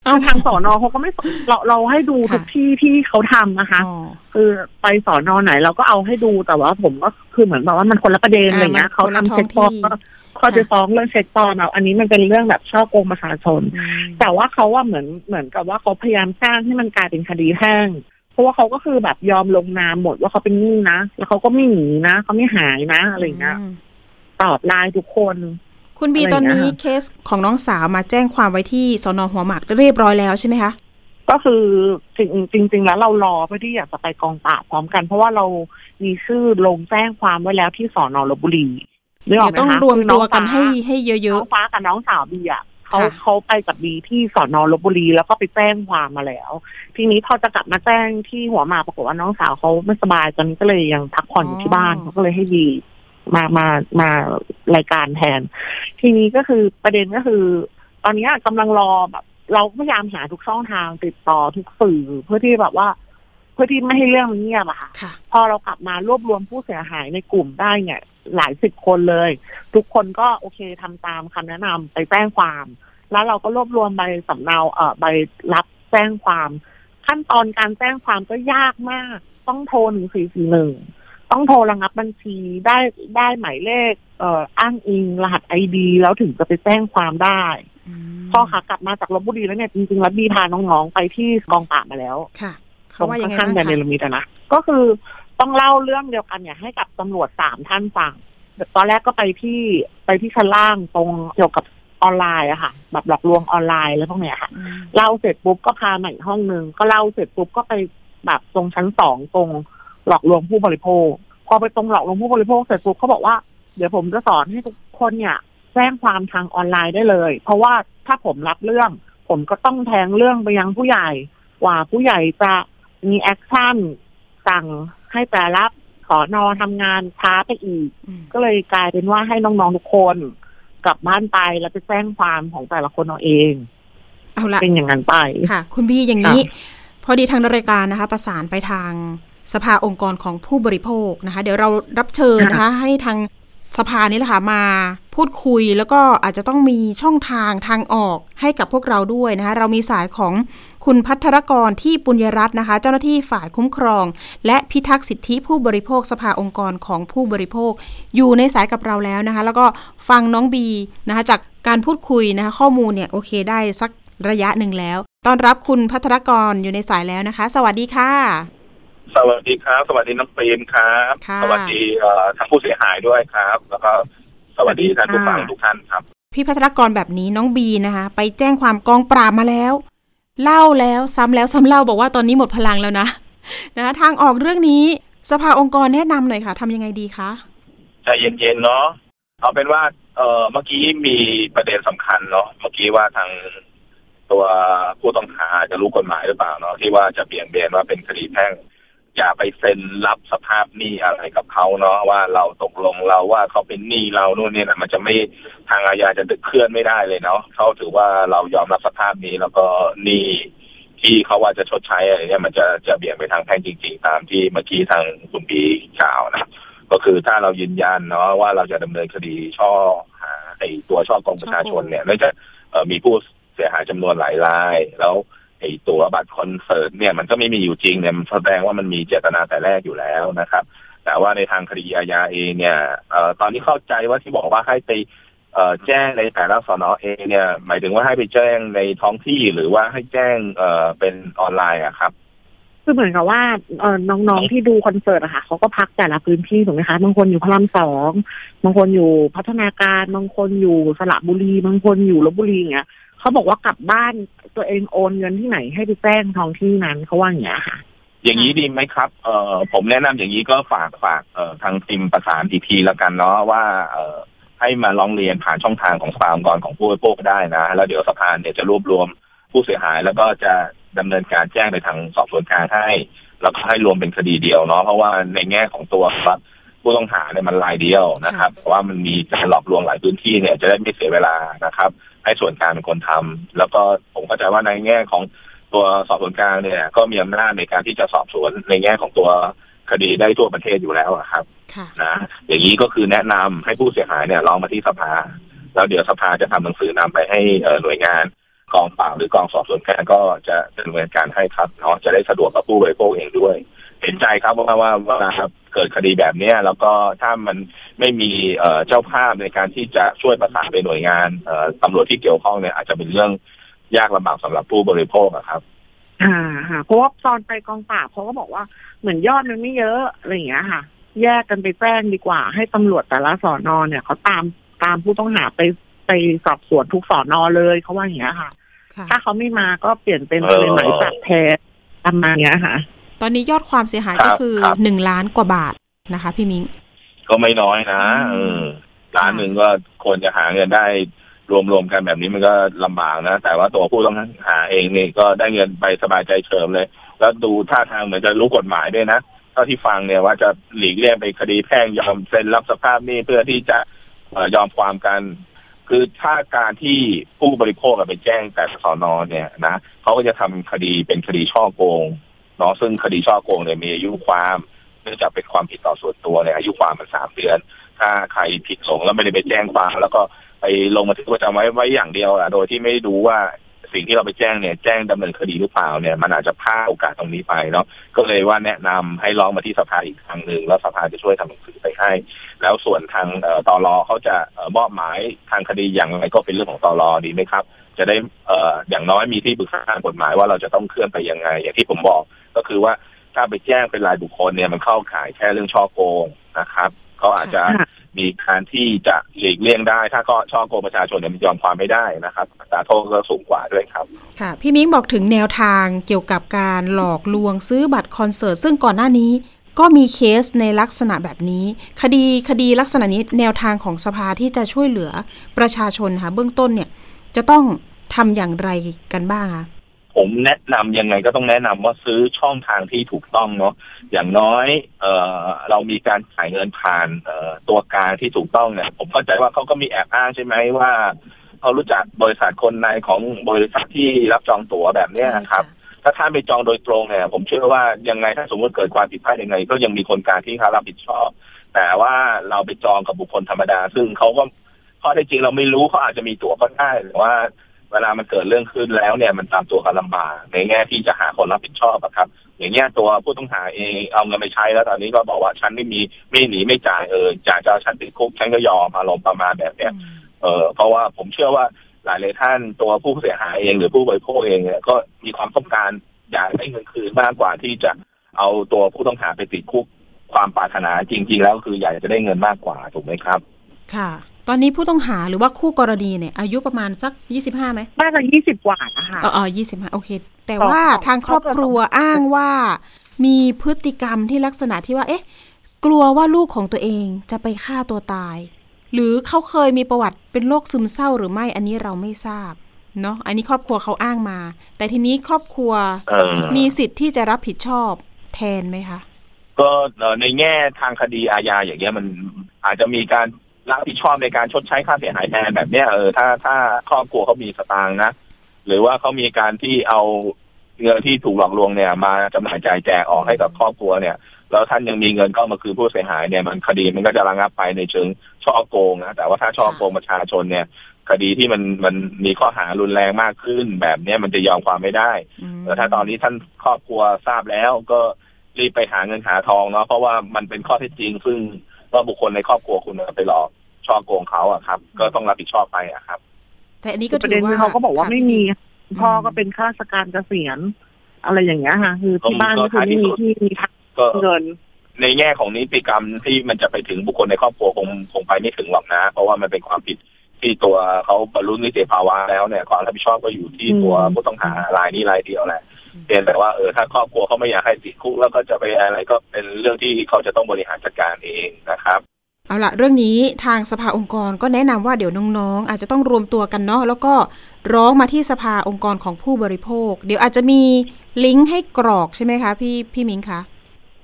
เอ้าทางสอนอเขาก็ไม่สนเราเราให้ดูค่ะทุกที่ที่เขาทำนะคะอ๋อคือไปสอนอไหนเราก็เอาให้ดูแต่ว่าผมก็คือเหมือนแบบว่ามันคนละประเด็นอะไรเงี้ยอ่าเขามันคนละทำเช็คปลอม ท้องที่ก็ค่อยไปฟ้องเรื่องเช็คปลอมเอาอันนี้มันเป็นเรื่องแบบช่อโกงประชาชนอืมแต่ว่าเขาว่าเหมือนเหมือนกับว่าเขาพยายามสร้างให้มันกลายเป็นคดีแพ่งเพราะว่าเขาก็คือแบบยอมลงนามหมดว่าเขาเป็นหนี้นะแล้วเขาก็ไม่หนีนะเขาไม่หายนะอะไรเงี้ยมตอบไลน์ทุกคนคุณบีอะไรตอนนี้อย่างเงี้ยค่ะเคสของน้องสาวมาแจ้งความไว้ที่สอนอหัวหมากเรียบร้อยแล้วใช่ไหมคะ ก็คือจริงจริงๆแล้วเรารอเพื่อที่อยากจะไปกองปราบพร้อมกัน เพราะว่าเรามีชื่อลงแจ้งความไว้แล้วที่สอนอลบบุรีนึกอ เดี๋อยกวไหมต้องคะรวมคือตัวองกันฟ้าให้ให้เยน้อะองฟ้ากับน้องสาวบีอะเขาค่ะเขาไปกับบีที่สอนอลบบุรีแล้วก็ไปแจ้งความมาแล้ว ทีนี้พอจะกลับมาแจ้งที่หัวหมากปรากฏว่าน้องสาวเขาไม่สบายตอนนี้ก็เลยยังพักผ่อนอยู่ที่บ้านเขาก็เลยให้บีมามามารายการแทน ทีนี้ก็คือประเด็นก็คือ ตอนนี้กำลังรอแบบเราพยายามหาทุกช่องทางติดต่อทุกสื่อเพื่อที่แบบว่า เพื่อที่ไม่ให้เรื่องมันเงียบอะค่ะๆค่ะ พอเรากลับมารวบรวมผู้เสียหายในกลุ่มได้เนี่ย หลายสิบคนเลย ทุกคนก็โอเคทำตามคำแนะนำไปแจ้งความ แล้วเราก็รวบรวมใบสำเนาเอ่อใบรับแจ้งความ ขั้นตอนการแจ้งความก็ยากมาก ต้องโทรหนึ่งสี่สี่หนึ่งต้องโทรระงับบัญชีได้ได้หมายเลขเอ่ออ้างอิงรหัสไอดีแล้วถึงจะไปแจ้งความได้อืมพอขากลับมาจากลบบุรีแล้วเนี่ยจริงๆแล้วบีพาน้องๆไปที่กองปราบมาแล้วค่ะตเขารงว่ายังไงข้างบ้างๆแดนเนคะลมิดอะนะก็คือ ต้องเล่าเรื่องเดียวกันเนี่ยให้กับตำรวจสามท่านฟังตอนแรกก็ไปที่ไปที่ชั้นล่างตรงเกี่ยวกับออนไลน์อะค่ะ แบบหลอกลวงออนไลน์แล้วพวกเนี้ยค่ะอืมเล่าเสร็จปุ๊บก็พามาอีกห้องหนึ่งก็เล่าเสร็จปุ๊บก็ไปแบบตรงชั้นสองตรงหลอกลวงผู้บริโภค พอไปตรงหลอกลวงผู้บริโภคเสร็จปุ๊บเขาบอกว่าเดี๋ยวผมจะสอนให้ทุกคนเนี่ยแจ้งความทางออนไลน์ได้เลย เพราะว่าถ้าผมรับเรื่อง ผมก็ต้องแทงเรื่องไปยังผู้ใหญ่กว่าผู้ใหญ่จะมี actionสั่ง ให้แต่รับสอนอทำงานช้าไปอีกอืมก็เลยกลายเป็นว่าให้น้องๆทุกคนกลับบ้านไปแล้วไปแจ้งความของแต่ละคนเอาเอง เอาละเป็นอย่างนั้นไปค่ะ คุณบีอย่างนี้ พอดีทางรายการนะคะ ประสานไปทางสภาองค์กรของผู้บริโภคนะคะ เดี๋ยวเรารับเชิญนะคะ ให้ทาง สภานี้แหละค่ะมาพูดคุยแล้วก็อาจจะต้องมีช่องทางทางออกให้กับพวกเราด้วยนะคะเรามีสายของคุณพัทรกรที่ปุญญรัตน์นะคะ เจ้าหน้าที่ฝ่ายคุ้มครอง และพิทักษ์สิทธิผู้บริโภคสภาองค์กรของผู้บริโภค อยู่ในสายกับเราแล้วนะคะ แล้วก็ฟังน้องบีนะคะจากการพูดคุยนะคะข้อมูลเนี่ยโอเคได้สักระยะหนึ่งแล้ว ต้อนรับคุณพัทรกรอยู่ในสายแล้วนะคะ สวัสดีค่ะ สวัสดีครับ สวัสดีน้องปรีมครับ ค่ะ สวัสดีเอ่อทั้งผู้เสียหายด้วยครับ แล้วก็สวัสดีท่านผู้ฟังทุกท่านครับ พี่พัทรกรแบบนี้น้องบีนะคะ ไปแจ้งความกองปราบมาแล้ว เล่าแล้วซ้ำแล้วซ้ำเล่าบอกว่าตอนนี้หมดพลังแล้วนะ นะคะทางออกเรื่องนี้สภาองค์กรแนะนำหน่อยค่ะทำยังไงดีคะ ใจเย็นๆเนาะเอาเป็นว่าเออเมื่อกี้มีประเด็นสำคัญเนาะเมื่อกี้ว่าทางตัวผู้ต้องหาจะรู้กฎหมายหรือเปล่าเนาะที่ว่าจะเบี่ยงเบนว่าเป็นคดีแพ่ง อย่าไปเซ็นรับสภาพหนี้อะไรกับเขาเนาะว่าเราตกลงเราว่าเขาเป็นหนี้เรานู่นนี่นะมันจะไม่ทางอาญาจะดึกเคลื่อนไม่ได้เลยเนาะเขาถือว่าเรายอมรับสภาพนี้แล้วก็หนี้ที่เขาว่าจะชดใช้อะไรเนี่ยมันจะจะเบี่ยงไปทางแพ่งจริง ๆ ตามที่เมื่อกี้ทางคุณบีกล่าวนะก็คือถ้าเรายืนยันเนาะว่าเราจะดำเนินคดีช่อไอตัวช่อกองประชาชนเนี่ยแล้วจะมีผู้เสียหายจำนวนหลายรายแล้ว ไอตัวบัตรคอนเสิร์ตเนี่ยมันก็ไม่มีอยู่จริงเนี่ยมันแสดงว่ามันมีเจตนาแต่แรกอยู่แล้วนะครับ แต่ว่าในทางคดีอาญาเองเนี่ยเอ่อตอนนี้เข้าใจว่าที่บอกว่าให้ไปเอ่อแจ้งในแต่ละสนอเองเนี่ย หมายถึงว่าให้ไปแจ้งในท้องที่หรือว่าให้แจ้งเอ่อเป็นออนไลน์อะครับคือเหมือนกับว่าเออน้องๆที่ดูคอนเสิร์ตอะค่ะเขาก็พักแต่ละพื้นที่ถูกไหมคะบางคนอยู่พระรามสองบางคนอยู่พัฒนาการบางคนอยู่สระบุรี บางคนอยู่ลบบุรีอย่างเงี้ยเขาบอกว่ากลับบ้าน ตัวเองโอนเงินที่ไหนให้ไปแจ้งท้องที่นั้นเขาว่าอย่างเงี้ยค่ะ อย่างนี้ดีไหมครับ เอ่อผมแนะนำอย่างนี้ก็ฝากฝากเอ่อทางทีมประสานอีกทีแล้วกันเนาะว่า เอ่อให้มาร้องเรียนผ่านช่องทางของสภาองค์กรของผู้บริโภคได้นะ แล้วเดี๋ยวสภาเนี่ยจะรวบรวมผู้เสียหาย แล้วก็จะดำเนินการแจ้งไปทางสอบสวนกลางให้แล้วก็ให้รวมเป็นคดีเดียวเนาะเพราะว่าในแง่ของตัวผู้ต้องหาเนี่ยมันรายเดียวนะครับแต่ว่ามันมีการหลอกลวงหลายพื้นที่เนี่ยจะได้ไม่เสียเวลานะครับ ให้ส่วนกลางเป็นคนทำแล้วก็ผมเข้าใจว่าในแง่ของตัวสอบสวนกลางเนี่ย ก็มีอำนาจในการที่จะสอบสวนในแง่ของตัวคดีได้ทั่วประเทศอยู่แล้วอะครับค่ะนะอย่างนี้ก็คือแนะนำให้ผู้เสียหายเนี่ยร้องมาที่สภา แล้วเดี๋ยวสภาจะทำหนังสือนำไปให้เอ่อหน่วยงานกองปราบหรือกองสอบสวนกลางก็จะดำเนินการให้ครับเนาะจะได้สะดวกกับผู้บริโภคเองด้วย เห็นใจครับว่าว่าว่าครับเกิดคดีแบบเนี้ยแล้วก็ถ้ามันไม่มีเอ่อเจ้าภาพในการที่จะช่วยประสานไปหน่วยงานเอ่อตำรวจที่เกี่ยวข้องเนี่ยอาจจะเป็นเรื่องยากลำบากสำหรับผู้บริโภคอะครับอ่าค่ะเพราะว่าตอนไปกองปราบเขาก็บอกว่าเหมือนยอดมันไม่เยอะอะไรอย่างเงี้ยค่ะ แยกกันไปแจ้งดีกว่า ให้ตำรวจแต่ละสอนอเนี่ยเขาตามตามผู้ต้องหาไปไปสอบสวนทุกสอนอเลยเขาว่าอย่างเงี้ยค่ะค่ะถ้าเขาไม่มาก็เปลี่ยนเป็นเออเป็นหมายจับแทนประมาณเนี้ยค่ะ ตอนนี้ยอดความเสียหายครัก็บคือครับหนึ่งล้านกว่าบาทนะคะ พี่มิงก็ไม่น้อยนะอืเอมอล้านหนึ่งก็ควรจะหาเงินได้รวมๆกันแบบนี้มันก็ลำบากนะ แต่ว่าตัวผู้ต้องหาเองนี่ก็ได้เงินไปสบายใจเฉิมเลย แล้วดูท่าทางเหมือนจะรู้กฎหมายด้วยนะเท่าที่ฟังเนี่ยว่าจะหลีกเลี่ยงไปคดีแพ่งยอมเซ็นรับสภาพหนี้เพื่อที่จะเอ่อยอมความกัน คือถ้าการที่ผู้บริโภคอะไปแจ้งแต่สอนอเนี่ยนะเขาก็จะทำคดีเป็นคดีช่อโกง เนาะซึ่งคดีช่อโกงเนี่ยมีอายุความเนื่องจากเป็นความผิดต่อส่วนตัวเนี่ยอายุความมันสามเดือน ถ้าใครผิดหลงแล้วไม่ได้ไปแจ้งความแล้วก็ไปลงบันทึกประจำไว้ไว้อย่างเดียวอะโดยที่ไม่ดูว่าสิ่งที่เราไปแจ้งเนี่ยแจ้งดำเนินคดีหรือเปล่าเนี่ยมันอาจจะพลาดโอกาสตรงนี้ไปเนาะก็เลยว่าแนะนำให้ร้องมาที่สภาอีกครั้งหนึ่งแล้วสภาจะช่วยทำหนังสือไปให้ แล้วส่วนทางตอรอเขาจะมอบหมายทางคดีอย่างไรก็เป็นเรื่องของตอรอดีไหมครับ จะได้เอ่ออย่างน้อยมีที่ปรึกษาทางกฎหมายว่าเราจะต้องเคลื่อนไปยังไง อย่างที่ผมบอกก็คือว่าถ้าไปแจ้งเป็นรายบุคคลเนี่ยมันเข้าข่ายแค่เรื่องช่อโกงนะครับเขาอาจจะค่ะมีการที่จะหลีกเลี่ยงได้ ถ้าก็ช่อโกงประชาชนเนี่ยมันยอมความไม่ได้นะครับอัตราโทษก็สูงกว่าด้วยครับ ค่ะ พี่มิงบอกถึงแนวทางเกี่ยวกับการหลอกลวงซื้อบัตรคอนเสิร์ต ซึ่งก่อนหน้านี้ก็มีเคสในลักษณะแบบนี้ คดีคดีลักษณะนี้แนวทางของสภาที่จะช่วยเหลือประชาชนค่ะเบื้องต้นเนี่ยจะต้อง ทำอย่างไรกันบ้างคะผมแนะนำยังไงก็ต้องแนะนำว่าซื้อช่องทางที่ถูกต้องเนาะอย่างน้อยเออเรามีการจ่ายเงินผ่านเอ่อตัวกลางที่ถูกต้องเนี่ยผมเข้าใจว่าเขาก็มีแอบอ้างใช่ไหมว่าเขารู้จักบริษัทคนในของบริษัทที่รับจองตั๋วแบบเนี้ยนะครับ ถ้าท่านไปจองโดยตรงเนี่ยผมเชื่อว่ายังไงถ้าสมมติเกิดความผิดพลาดยังไง ก็ยังมีคนกลางที่เขารับผิดชอบ แต่ว่าเราไปจองกับบุคคลธรรมดา ซึ่งเขาก็ข้อเท็จจริงเราไม่รู้เขาอาจจะมีตั๋วก็ได้แต่ว่า เวลามันเกิดเรื่องขึ้นแล้วเนี่ยมันตามตัวกันลำบากในแง่ที่จะหาคนรับผิดชอบอะครับ อย่างเงี้ยตัวผู้ต้องหาเองเอาเงินไปใช้แล้วตอนนี้ก็บอกว่าฉันไม่มีไม่หนีไม่จ่ายเออจ่ายจะเอาฉันติดคุกฉันก็ยอมอารมณ์ประมาณแบบเนี้ยเออเพราะว่าผมเชื่อว่าหลายหลายๆท่านตัวผู้เสียหายเองหรือผู้บริโภคเองเนี่ยก็มีความต้องการอยากได้เงินคืนมากกว่าที่จะเอาตัวผู้ต้องหาไปติดคุกความปรารถนาจริง ๆ แล้วคืออยากจะได้เงินมากกว่าถูกไหมครับ ค่ะ ตอนนี้ผู้ต้องหาหรือว่าคู่กรณีเนี่ย อายุประมาณสักยี่สิบห้าไหมน่าจะยี่สิบกว่านะคะเออเออยี่สิบห้าโอเค แต่สองว่าสองทางครอบครัวอ้างว่า มีพฤติกรรมที่ลักษณะที่ว่า เอ๊ะ กลัวว่าลูกของตัวเองจะไปฆ่าตัวตาย หรือเขาเคยมีประวัติเป็นโรคซึมเศร้าหรือไม่อันนี้เราไม่ทราบเนาะอันนี้ครอบครัวเขาอ้างมา แต่ทีนี้ครอบครัวเออมีสิทธิ์ที่จะรับผิดชอบแทนไหมคะก็เอ่อในแง่ทางคดีอาญาอย่างเงี้ยมันอาจจะมีการ รับผิดชอบในการชดใช้ค่าเสียหายแทนแบบเนี้ยเออถ้าถ้าครอบครัวเขามีสตางค์นะหรือว่าเขามีการที่เอาเงินที่ถูกหลอกลวงเนี่ยมาจำหน่ายจ่ายแจกออกให้กับครอบครัวเนี่ยแล้วท่านยังมีเงินเข้ามาคือผู้เสียหายเนี่ยมันคดีมันก็จะระงับไปในเชิงช่อโกงนะแต่ว่าถ้าช่อโกงประชาชนเนี่ย คดีที่มันมันมีข้อหารุนแรงมากขึ้น แบบเนี้ยมันจะยอมความไม่ได้อืมแต่ถ้าตอนนี้ท่านครอบครัวทราบแล้วก็รีบไปหาเงินหาทองเนาะเพราะว่ามันเป็นข้อเท็จจริงซึ่งว่าบุคคลในครอบครัวคุณไปหลอก ช่อโกงเขาอะครับ ก็ต้องรับผิดชอบไปอะครับ แต่อันนี้คืก็อประถืเด็อนว่าคือเขาก็บอกว่าค่ะไม่มีอืมพ่อก็เป็นข้าราชการเกษียณ อะไรอย่างเงี้ยค่ะ คือที่บ้านก็ก็คือไม่มีท้ายที่สุดที่มีทางก็เงินในแง่ของนิติกรรมที่มันจะไปถึงบุคคลในครอบครัวคงคงไปไม่ถึงหรอกนะ เพราะว่ามันเป็นความผิดที่ตัวเขาบรรลุนิติภาวะแล้วเนี่ยความรับผิดชอบก็อยู่ที่ตัวอืมผู้ต้องหารายนี้รายเดียวแหละเพียงแต่ว่าเออถ้าครอบครัวเขาไม่อยากให้ติดคุกแล้วก็จะไปอะไรก็เป็นเรื่องที่เขาจะต้องบริหารจัดการเองนะครับ เอาละเรื่องนี้ทางสภาองค์กรก็แนะนำว่าเดี๋ยวน้องๆ อาจจะต้องรวมตัวกันเนาะแล้วก็ร้องมาที่สภาองค์กรของผู้บริโภค เดี๋ยวอาจจะมีลิงก์ให้กรอกใช่ไหมคะพี่พี่มิงคะ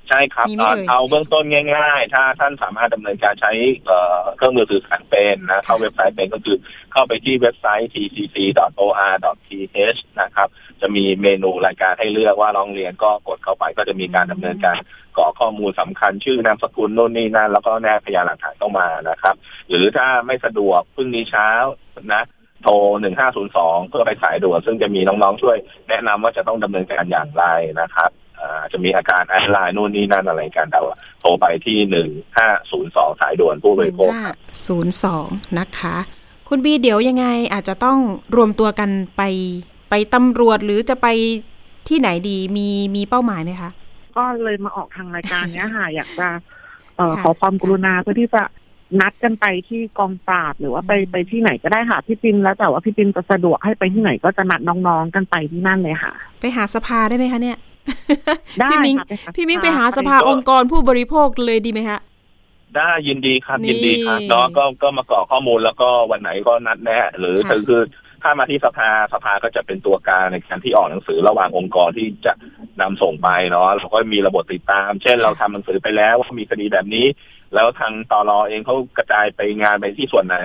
ใช่ครับมีไหมเอาเอ่ยเอาเบื้องต้นง่าย ๆ ถ้าท่านสามารถดำเนินการใช้เอ่อเครื่องมือสื่อสารเป็นนะเข้าเว็บไซต์เป็นก็คือเข้าไปที่เว็บไซต์ tcc.or.th นะครับ จะมีเมนูรายการให้เลือกว่าร้องเรียนก็กดเข้าไปก็จะมีการดำเนินการ กรอกข้อมูลสำคัญชื่อนามสกุลโน่นนี่นั่นแล้วก็แนบพยานหลักฐานเข้ามานะครับ หรือถ้าไม่สะดวกพรุ่งนี้เช้านะโทร 1502 เพื่อไปสายด่วนซึ่งจะมีน้องๆช่วย แนะนำว่าจะต้องดำเนินการอย่างไรนะครับจะมีอาการแอดไลน์นู่นนี่นั่นอะไรกันแต่ว่าโทรไปที่ 1502 สายด่วนผู้บริโภคห้าศูนย์สองนะคะ คุณบีเดี๋ยวยังไงอาจจะต้องรวมตัวกันไปไปตำรวจหรือจะไปที่ไหนดีมีมีเป้าหมายไหมคะ ก็เลยมาออกทางรายการเนี้ยค่ะอยากจะเอ่อค่ะขอความกรุณาเพื่อที่จะนัดกันไปที่กองปราบหรือว่าไปอืมไปที่ไหนก็ได้ค่ะพี่ปินแล้วแต่ว่าพี่ปินจะสะดวกให้ไปที่ไหนก็จะนัดน้องๆกันไปที่นั่นเลยค่ะ ไปหาสภาได้ไหมคะเนี่ยได้พี่มิงค่ะไปหาพี่มิงสภาไปหาสภาไปองค์กรผู้บริโภคเลยดีไหมคะได้ยินดีครับนี่ยินดีครับเนาะก็ก็มากรอกข้อมูลแล้วก็วันไหนก็นัดแนะหรือค่ะคือ ถ้ามาที่สภาสภาก็จะเป็นตัวกลางในการที่ออกหนังสือระหว่างองค์กรที่จะนำส่งไปเนาะเราก็มีระบบติดตาม เช่นเราทำหนังสือไปแล้วว่ามีคดีแบบนี้ แล้วทางตอรอเองเขากระจายไปงานไปที่ส่วนไหน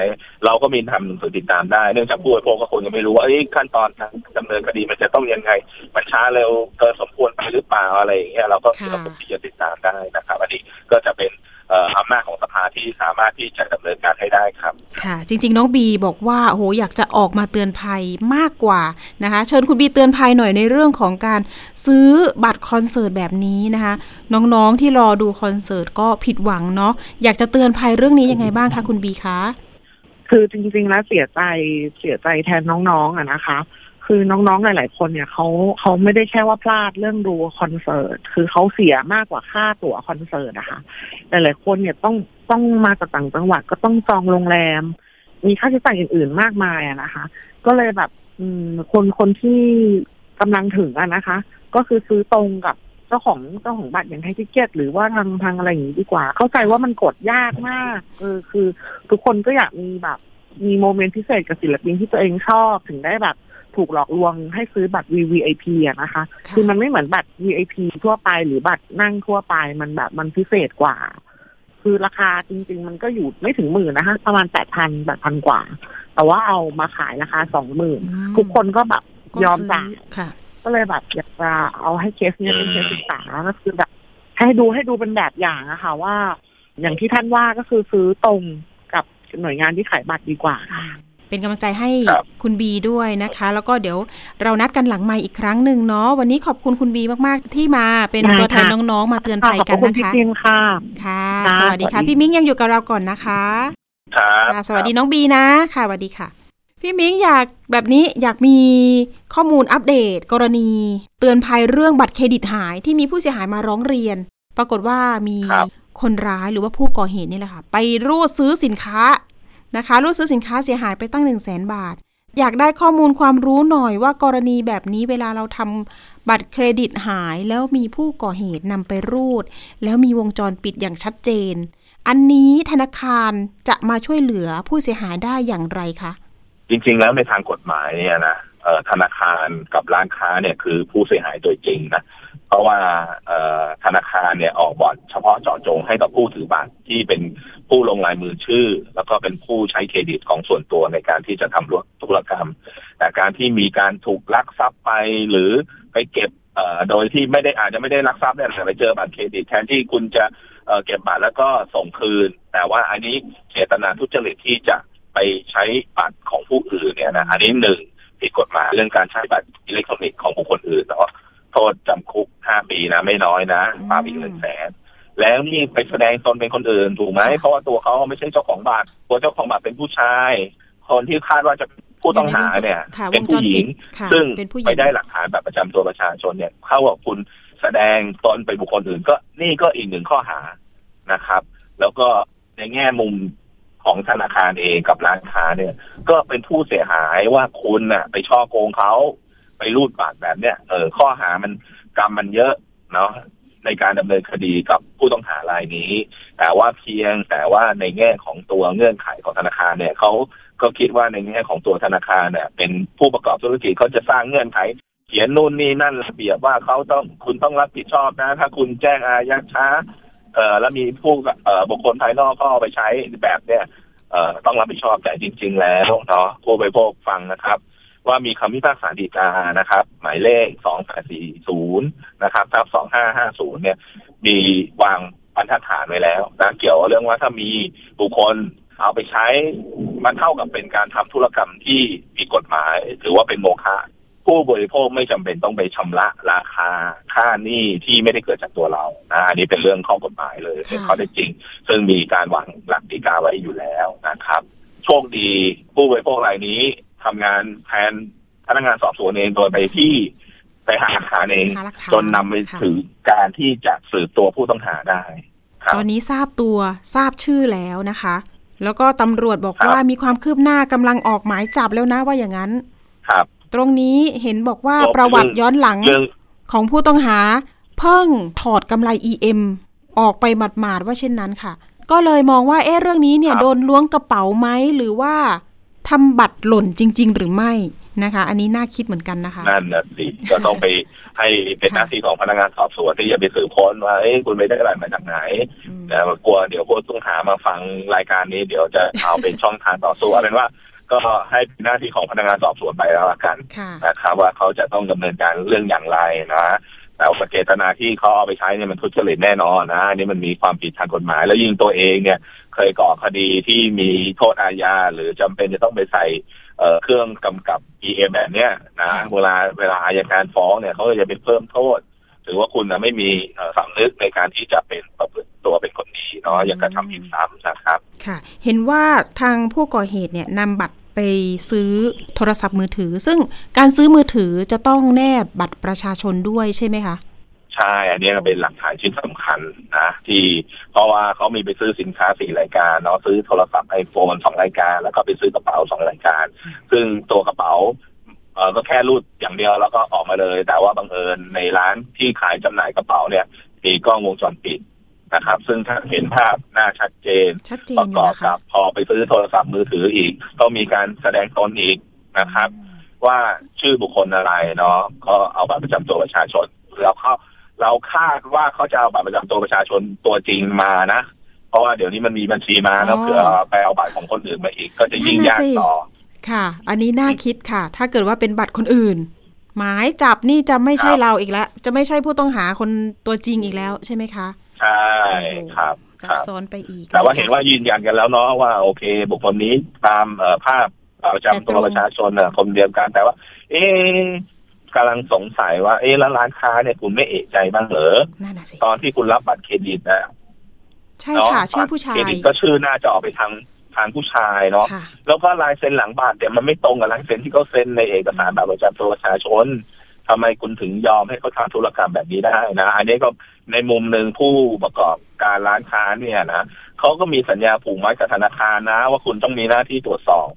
เราก็มีทำหนังสือติดตามได้ เนื่องจากผู้บริโภคก็คงจะไม่รู้ว่าเอ้ยขั้นตอนการดำเนินคดีมันจะต้องยังไงมันช้าเร็วเกินสมควรไปหรือเปล่าอะไรอย่างเงี้ยเราก็มีค่ะระบบที่จะติดตามได้นะครับอันนี้ก็จะเป็นเอ่ออำนาจของสภาที่สามารถที่จะดำเนินการให้ได้ครับ ค่ะ จริง ๆ น้องบีบอกว่าโอ้โหอยากจะออกมาเตือนภัยมากกว่านะคะเชิญคุณบีเตือนภัยหน่อยในเรื่องของการซื้อบัตรคอนเสิร์ตแบบนี้นะคะ น้องๆที่รอดูคอนเสิร์ตก็ผิดหวังเนาะอยากจะเตือนภัยเรื่องนี้ยังไงบ้างคะคุณบีคะคือจริงๆแล้วเสียใจเสียใจแทนน้องๆอะนะคะ คือน้องๆ หลาย ๆ คนเนี่ยเขาเขาไม่ได้แค่ว่าพลาดเรื่องดูคอนเสิร์ต คือเขาเสียมากกว่าค่าตั๋วคอนเสิร์ตนะคะหลายๆคนเนี่ยต้องต้องมาจากต่างจังหวัดก็ต้องจองโรงแรม มีค่าใช้จ่ายอื่น ๆ มากมายอะนะคะ ก็เลยแบบคนคนที่กำลังถึงอะนะคะ ก็คือซื้อตรงกับเจ้าของเจ้าของบัตรอย่าง Thaiticket หรือว่าทางทางอะไรอย่างนี้ดีกว่า เข้าใจว่ามันกดยากมากเออคือ ทุกคนก็อยากมีแบบมี moment พิเศษกับศิลปินที่ตัวเองชอบถึงได้แบบ ถูกหลอกลวงให้ซื้อบัตร VVIP อะนะคะค่ะคือมันไม่เหมือนบัตร VIP ทั่วไปหรือบัตรนั่งทั่วไปมันแบบมันพิเศษกว่า คือราคาจริง ๆ มันก็อยู่ไม่ถึงหมื่นนะคะ ประมาณแปดพันแปดพันกว่า แต่ว่าเอามาขายราคาสองหมื่นอืมทุกคนก็แบบก็ยอมซื้จ่ายค่ะก็เลยแบบอยากจะเอาให้เคสเนี้ยเป็นเคสอืมศึกษาก็คือแบบให้ดูให้ดูเป็นแบบอย่างอะค่ะว่า อย่างที่ท่านว่าก็คือซื้อตรงกับหน่วยงานที่ขายบัตรดีกว่าค่ะ เป็นกำลังใจให้ครับคุณบีด้วยนะคะ แล้วก็เดี๋ยวเรานัดกันหลังไมค์อีกครั้งหนึ่งเนาะวันนี้ขอบคุณคุณบีมากๆ ที่มาเป็นได้ตัวแทนค่ะน้องๆ มาเตือนค่ะภัยขอบกันคุณนะพี่คะจินค่ะค่ะค่ะ สวัสดีค่ะสวัสดีพี่มิ้งยังอยู่กับเราก่อนนะคะครับค่ะสวัสดีน้องบีนะค่ะสวัสดีค่ะ พี่มิ้งอยากแบบนี้อยากมีข้อมูลอัปเดต กรณี เตือนภัยเรื่องบัตรเครดิตหายที่มีผู้เสียหายมาร้องเรียน ปรากฏว่ามีครับคนร้ายหรือว่าผู้ก่อเหตุนี่แหละค่ะ ไปรูดซื้อสินค้า นะคะรูดซื้อสินค้าเสียหายไปตั้งหนึ่งแสนบาท อยากได้ข้อมูลความรู้หน่อยว่ากรณีแบบนี้เวลาเราทำบัตรเครดิตหายแล้วมีผู้ก่อเหตุนำไปรูด แล้วมีวงจรปิดอย่างชัดเจน อันนี้ธนาคารจะมาช่วยเหลือผู้เสียหายได้อย่างไรคะจริง ๆ แล้วในทางกฎหมายเนี่ยนะธนาคารกับร้านค้าเนี่ยคือผู้เสียหายโดยจริงนะ เพราะว่าธนาคารเนี่ยออกบอร์ดเฉพาะเจาะจงให้กับผู้ถือบัตรที่เป็นผู้ลงลายมือชื่อ แล้วก็เป็นผู้ใช้เครดิตของส่วนตัวในการที่จะทำธุรกรรม แต่การที่มีการถูกลักทรัพย์ไปหรือไปเก็บเอ่อโดยที่ไม่ได้อาจจะไม่ได้ลักทรัพย์เนี่ยแต่ไปเจอบัตรเครดิตแทนที่คุณจะเอ่อเก็บบัตรแล้วก็ส่งคืน แต่ว่าอันนี้เจตนาทุจริตที่จะไปใช้บัตรของผู้อื่นเนี่ยนะอันนี้หนึ่งผิดกฎหมายเรื่องการใช้บัตรอิเล็กทรอนิกส์ของบุคคลอื่นเนาะ โทษจำคุกห้าปีนะไม่น้อยนะปรับอีกหนึ่งแสนแล้วนี่ไปแสดงตนเป็นคนอื่นถูกไหมเพราะว่าตัวเขาไม่ใช่เจ้าของบัตรตัวเจ้าของบัตรเป็นผู้ชาย คนที่คาดว่าจะผู้ต้องหาเนี่ยค่ะเป็นวงจผู้รหญิปิงดค่ะซึ่งเป็นผู้หญิงไปได้หลักฐานแบบประจำตัวประชาชนเนี่ยเข้ากับคุณแสดงตนเป็นบุคคลอื่น ก็นี่ก็อีกหนึ่งข้อหานะครับ แล้วก็ในแง่มุมของธนาคารเองกับร้านค้าเนี่ย ก็เป็นผู้เสียหายว่าคุณน่ะ ไปช่อโกงเขา ไปรูดบัตรแบบเนี้ยเออข้อหามันกรรมมันเยอะเนาะในการดำเนินคดีกับผู้ต้องหารายนี้ แต่ว่าเพียงแต่ว่าในแง่ของตัวเงื่อนไขของธนาคารเนี่ยเขาก็คิดว่าในแง่ของตัวธนาคารเนี่ย เป็นผู้ประกอบธุรกิจเขาจะสร้างเงื่อนไข เขียนนู่นนี่นั่นระเบียบว่าเขาต้องคุณต้องรับผิดชอบนะ ถ้าคุณแจ้งอายัดช้า เอ่อแล้วมีผู้เอ่อบุคคลภายนอกก็เอาไปใช้แบบเนี้ยเอ่อต้องรับผิดชอบแต่จริง ๆ แล้วเนาะผู้บริโภคฟังนะครับ ว่ามีคำพิพากษาฎีกานะครับ หมายเลขสองแปดสี่ศูนย์นะครับทับสองห้าห้าศูนย์เนี่ย มีวางบรรทัดฐานไว้แล้วนะเกี่ยวกับเรื่องว่าถ้ามีบุคคลเอาไปใช้มันเท่ากับเป็นการทำธุรกรรมที่ผิดกฎหมายหรือว่าเป็นโมฆะผู้บริโภคไม่จำเป็นต้องไปชำระราคาค่าหนี้ที่ไม่ได้เกิดจากตัวเรานะอันนี้เป็นเรื่องข้อกฎหมายเลยเป็นข้อเท็จจริง ซึ่งมีการวางหลักฎีกาไว้อยู่แล้วนะครับ โชคดีผู้บริโภครายนี้ ทำงานแทนพนักงานสอบสวนเองโดยไปที่ไปหาหลักฐานเองหาหลักฐานจนนำไปค่ะถึงการที่จะสืบตัวผู้ต้องหาได้ครับตอนนี้ทราบตัวทราบชื่อแล้วนะคะ แล้วก็ตำรวจบอกครับว่ามีความคืบหน้ากำลังออกหมายจับแล้วนะว่าอย่างนั้น ครับ ตรงนี้เห็นบอกว่าก็ประวัติเรื่องย้อนหลังเรื่องของผู้ต้องหา เพิ่งถอดกำไร EM ออกไปหมาดๆว่าเช่นนั้นค่ะ ก็เลยมองว่าเอ๊ะเรื่องนี้เนี่ยครับโดนล้วงกระเป๋าไหมหรือว่า ทำบัตรหล่นจริง ๆ หรือไม่นะคะ อันนี้น่าคิดเหมือนกันนะคะนั่นนะสิก็ต้องไปให้เป็นหน้าที่ของพนักงานสอบสวนที่จะไปสืบค้นว่าเอ้ยคุณไปได้อะไรมาจากไหนอืมแต่ว่ากลัวเดี๋ยวผู้ต้องหามาฟังรายการนี้เดี๋ยวจะเอาเป็นช่องทางต่อสู้เอาเป็นว่า ก็ให้เป็นหน้าที่ของพนักงานสอบสวนไปแล้วละกันค่ะนะครับว่าเขาจะต้องดำเนินการเรื่องอย่างไรนะแต่ว่าเจตนาที่เขาเอาไปใช้เนี่ยมันทุจริตแน่นอนนะอันนี่มันมีความผิดทางกฎหมาย แล้วยิ่งตัวเองเนี่ย เคยก่อคดีที่มีโทษอาญาหรือจำเป็นจะต้องไปใส่เอ่อเครื่องกำกับ EM แบบเนี้ยนะค่ะเวลาเวลาอายการฟ้องเนี่ยเขาก็จะไปเพิ่มโทษถือว่าคุณนะไม่มีเอ่อสำนึกในการที่จะเป็นประพฤติตัวเป็นคนดีเนาะอย่ากระทำผิดซ้ำนะครับ ค่ะ เห็นว่าทางผู้ก่อเหตุเนี่ยนำบัตรไปซื้อโทรศัพท์มือถือ ซึ่งการซื้อมือถือจะต้องแนบบัตรประชาชนด้วยใช่ไหมคะ ใช่ อันนี้ก็เป็นหลักฐานชิ้นสำคัญนะที่เพราะว่าเขามีไปซื้อสินค้าสี่รายการเนาะซื้อโทรศัพท์ไอโฟนสองรายการ แล้วก็ไปซื้อกระเป๋าสองรายการ ซึ่งตัวกระเป๋าเออก็แค่รูดอย่างเดียวแล้วก็ออกมาเลย แต่ว่าบังเอิญในร้านที่ขายจำหน่ายกระเป๋าเนี่ย มีกล้องวงจรปิดนะครับ ซึ่งถ้าเห็นภาพหน้าชัดเจนชัดเจปนระอกยู่อบนะคะกับพอไปซื้อโทรศัพท์มือถืออีก ก็มีการแสดงตนอีกนะครับ ว่าชื่อบุคคลอะไรเนาะก็เอาบัตรประจำตัวประชาชนแล้วเขา เราคาดว่าเขาจะเอาบัตรประจำตัวประชาชนตัวจริงมานะ เพราะว่าเดี๋ยวนี้มันมีบัญชีมาแล้วอ๋อเผื่อไปเอาบัตรของคนอื่นมาอีก ก็จะยิ่งนั่นน่ะยากสิต่อ ค่ะ อันนี้น่าคิดค่ะ ถ้าเกิดว่าเป็นบัตรคนอื่น หมายจับนี่จะไม่ใช่ครับเราอีกแล้ว จะไม่ใช่ผู้ต้องหาคนตัวจริงอีกแล้วใช่ไหมคะใช่ครับซัคบรับซ้อนไปอีก แต่ว่าะคะเห็นว่ายืนยันกันแล้วเนาะว่าโอเค บุคคลนี้ตามเอ่อภาพประจำตัวประชาชนน่ะคนเดียวกันแต่ว่า เอ๊ะ กำลังสงสัยว่า เอ๊ะแล้วร้านค้าเนี่ยคุณไม่เอะใจบ้างเหรอนั่นน่ะสิตอนที่คุณรับบัตรเครดิตนะใช่เนาะค่ะ ชื่อผู้ชาเครยดิตก็ชื่อน่าจะออกไปทางทางผู้ชายเนาะค่ะแล้วก็ลายเซ็นหลังบัตรเนี่ยมันไม่ตรงกับลายเซ็นที่เขาเซ็นในเอกสารบัตรประจำตัวประชาชนทำไมคุณถึงยอมให้เขาทำธุรกรรมแบบนี้ได้นะ อันนี้ก็ในมุมหนึ่งผู้ประกอบการร้านค้าเนี่ยนะเขาก็มีสัญญาผูกไว้กับธนาคารนะ ว่าคุณต้องมีหน้าที่ตรวจสอบ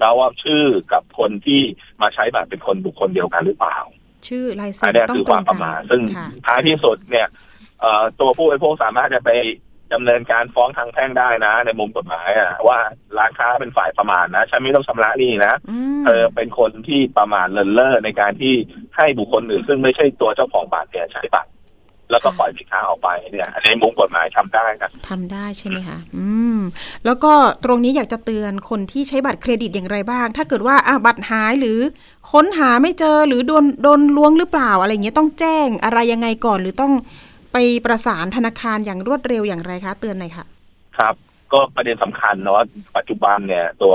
แล้วว่าชื่อกับคนที่มาใช้บัตรเป็นคนบุคคลเดียวกันหรือเปล่า ชื่อลายเซ็อันนนี้ต้องคือตครวางมปกัระนมาทซึ่งค่ะท้ายที่สุดเนี่ยเอ่อตัวผู้บริโภคสามารถจะไปดำเนินการฟ้องทางแพ่งได้นะ ในมุมกฎหมายอะว่าร้านค้าเป็นฝ่ายประมาทนะฉันไม่ต้องชำระหนี้นะอืมเธอเป็นคนที่ประมาทเลินเล่อในการที่ให้บุคคลอื่นซึ่งไม่ใช่ตัวเจ้าของบัตรเนี่ยใช้บัตรแล้วก็ปล่อยสินค้าออกไปเนี่ยในมุมกฎหมายทำได้นะทำได้ใช่ไหมคะอืม แล้วก็ตรงนี้อยากจะเตือนคนที่ใช้บัตรเครดิตอย่างไรบ้าง ถ้าเกิดว่าอะบัตรหายหรือค้นหาไม่เจอหรือโดนโดนล้วงหรือเปล่า อะไรเงี้ยต้องแจ้งอะไรยังไงก่อน หรือต้องไปประสานธนาคารอย่างรวดเร็วอย่างไรคะ เตือนหน่อยค่ะ ครับ ก็ประเด็นสำคัญเนาะปัจจุบันเนี่ย ตัว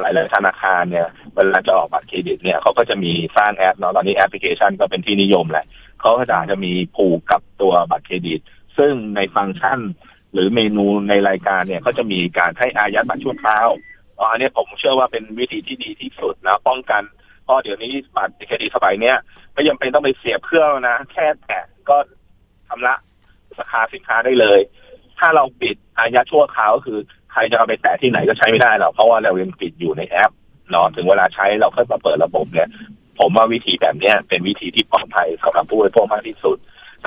หลายๆธนาคารเนี่ยเวลาจะออกบัตรเครดิตเนี่ยเขาก็จะมีสร้างแอปเนาะตอนนี้แอปพลิเคชันก็เป็นที่นิยมแหละเขาก็จะจะมีผูกกับตัวบัตรเครดิต ซึ่งในฟังก์ชัน หรือเมนูในรายการเนี่ยก็จะมีการให้อายัดบัตรชั่วคราวอันนี้ผมเชื่อว่าเป็นวิธีที่ดีที่สุดนะป้องกันเพราะเดี๋ยวนี้บัตรเครดิตสมัยเนี้ยไม่จำเป็นต้องไปเสียบเครื่องนะ แค่แตะก็ชำระราคาสินค้าได้เลย ถ้าเราปิดอายัดชั่วคราวก็คือใครจะเอาไปแตะที่ไหนก็ใช้ไม่ได้หรอกเพราะว่าเรายังปิดอยู่ในแอปเนาะถึงเวลาใช้เราค่อยมาเปิดระบบเนี่ย ผมว่าวิธีแบบเนี้ยเป็นวิธีที่ปลอดภัยสำหรับผู้บริโภคมากที่สุด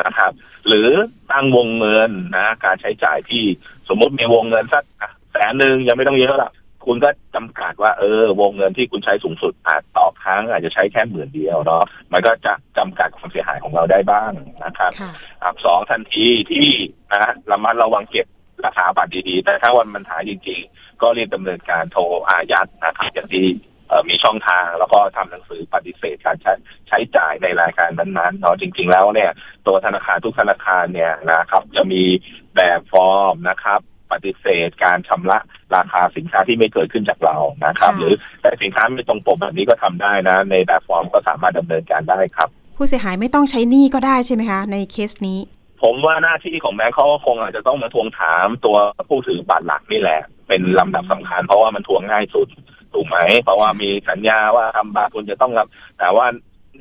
นะครับ หรือตั้งวงเงินนะ การใช้จ่ายที่สมมติมีวงเงินสักอะแสนหนึ่งยังไม่ต้องเยอะหรอกคุณก็จำกัดว่าเออ วงเงินที่คุณใช้สูงสุดอาจต่อครั้งอาจจะใช้แค่หมื่นเดียวเนาะมันก็จะจำกัดความเสียหายของเราได้บ้างนะครับค่ะอันสองทันทีที่นะระมัดระวังเก็บราคาบัตรดีๆ แต่ถ้าวันมันหายจริงๆ ก็รีบดำเนินการโทรอายัดนะครับอย่างที่เอ่อ มีช่องทาง แล้วก็ทำหนังสือปฏิเสธการใช้ใช้จ่ายในรายการนั้นๆเนาะจริง ๆ แล้วเนี่ย ตัวธนาคารทุกธนาคารเนี่ยนะครับ จะมีแบบฟอร์มนะครับปฏิเสธการชำระราคาสินค้าที่ไม่เกิดขึ้นจากเรานะครับค่ะหรือแต่สินค้าไม่ตรงปกแบบนี้ก็ทำได้นะ ในแบบฟอร์มก็สามารถดำเนินการได้ครับ ผู้เสียหายไม่ต้องใช้หนี้ก็ได้ใช่ไหมคะ ในเคสนี้ ผมว่าหน้าที่ของแบงค์เขาก็คงอาจจะต้องมาทวงถามตัวผู้ถือบัตรหลักนี่แหละ เป็นลำดับสำคัญเพราะว่ามันทวงง่ายสุด ถูกไหม เพราะว่ามีสัญญาว่าทำบัตรคุณจะต้องรับ แต่ว่า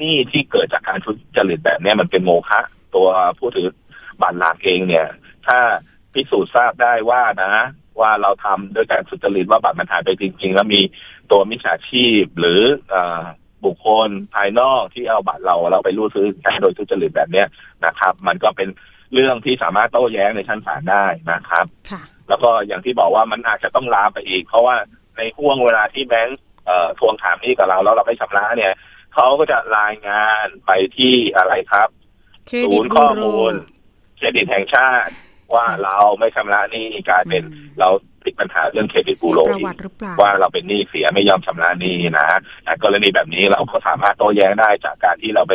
นี่ที่เกิดจากการทุจริตแบบเนี้ยมันเป็นโมฆะตัวผู้ถือบัตรหลักเองเนี่ย ถ้าพิสูจน์ทราบได้ว่านะ ว่าเราทำด้วยการสุจริตว่าบัตรมันหายไปจริง ๆ แล้วมีตัวมิจฉาชีพหรือเอ่อบุคคลภายนอกที่เอาบัตรเราเราไปรูดซื้อใช้โดยทุจริตแบบเนี้ยนะครับ มันก็เป็นเรื่องที่สามารถโต้แย้งในชั้นศาลได้นะครับค่ะแล้วก็อย่างที่บอกว่ามันอาจจะต้องลามไปอีก เพราะว่า ในห่วงเวลาที่แบงค์เอ่อทวงถามหนี้กับเราแล้วเราไม่ชำระเนี่ยเขาก็จะรายงานไปที่อะไรครับเครศูดิตนย์บูข้อโรมูลเครดิตแห่งชาติ ว่าเราไม่ชำระหนี้กลายเป็นอืมเราติดปัญหาเรื่องเครดิตเสีบูยโรประอีวักติหรือเปล่าว่าเราเป็นหนี้เสียไม่ยอมชำระหนี้นะแต่กรณีแบบนี้เราก็สามารถโต้แย้งได้จากการที่เราไป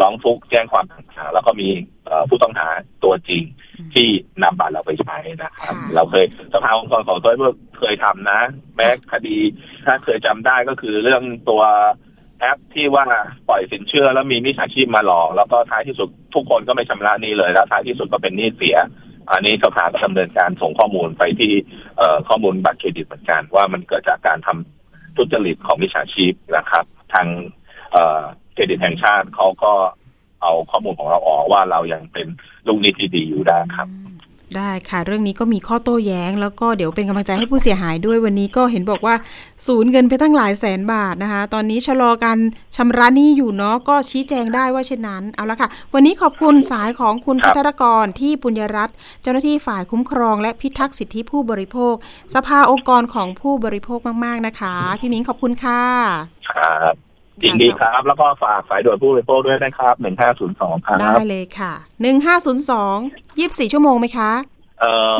ร้องทุกข์แจ้งความต่างๆแล้วก็มีเอ่อผู้ต้องหาตัวจริงอืมที่นำบัตรเราไปใช้นะครับค่ะเราเคยสภาองค์กรของตัวเมื่อเคยทำนะ แม้คดีถ้าเคยจำได้ก็คือเรื่องตัวแอปที่ว่าปล่อยสินเชื่อแล้วมีมิจฉาชีพมาหลอก แล้วก็ท้ายที่สุดทุกคนก็ไม่ชำระหนี้เลยแล้วท้ายที่สุดก็เป็นหนี้เสีย อันนี้สภาก็ดำเนินการส่งข้อมูลไปที่เอ่อข้อมูลบัตรเครดิตเหมือนกันว่ามันเกิดจากการทำทุจริตของมิจฉาชีพนะครับ ทางเอ่อเค รดิตแห่งชาติเขาก็เอาข้อมูลของเราออกว่าเรายังเป็นลูกหนี้ที่ดีอยู่ได้ครับอืมได้ค่ะ เรื่องนี้ก็มีข้อโต้แย้ง แล้วก็เดี๋ยวเป็นกำลังใจให้ผู้เสียหายด้วยวันนี้ก็เห็นบอกว่าสูญเงินไปตั้งหลายแสนบาทนะคะ ตอนนี้ชะลอการชำระหนี้อยู่เนาะก็ชี้แจงได้ว่าเช่นนั้นเอาละค่ะ วันนี้ขอบคุณสายของคุณครัพับทรกรที่ปุญญรัตน์เจ้าหน้าที่ฝ่ายคุ้มครอง และพิทักษ์สิทธิผู้บริโภค สภาองค์กรของผู้บริโภคมาก ๆนะคะ พี่มิ้งขอบคุณค่ะครับ ยินดีครับ แล้วก็ฝากสายด่วนผู้บริโภคด้วยนะครับหนึ่งห้าศูนย์สองครับ ได้เลยค่ะหนึ่งห้าศูนย์สองยี่สิบสี่ชั่วโมงไหมคะ เอ่อ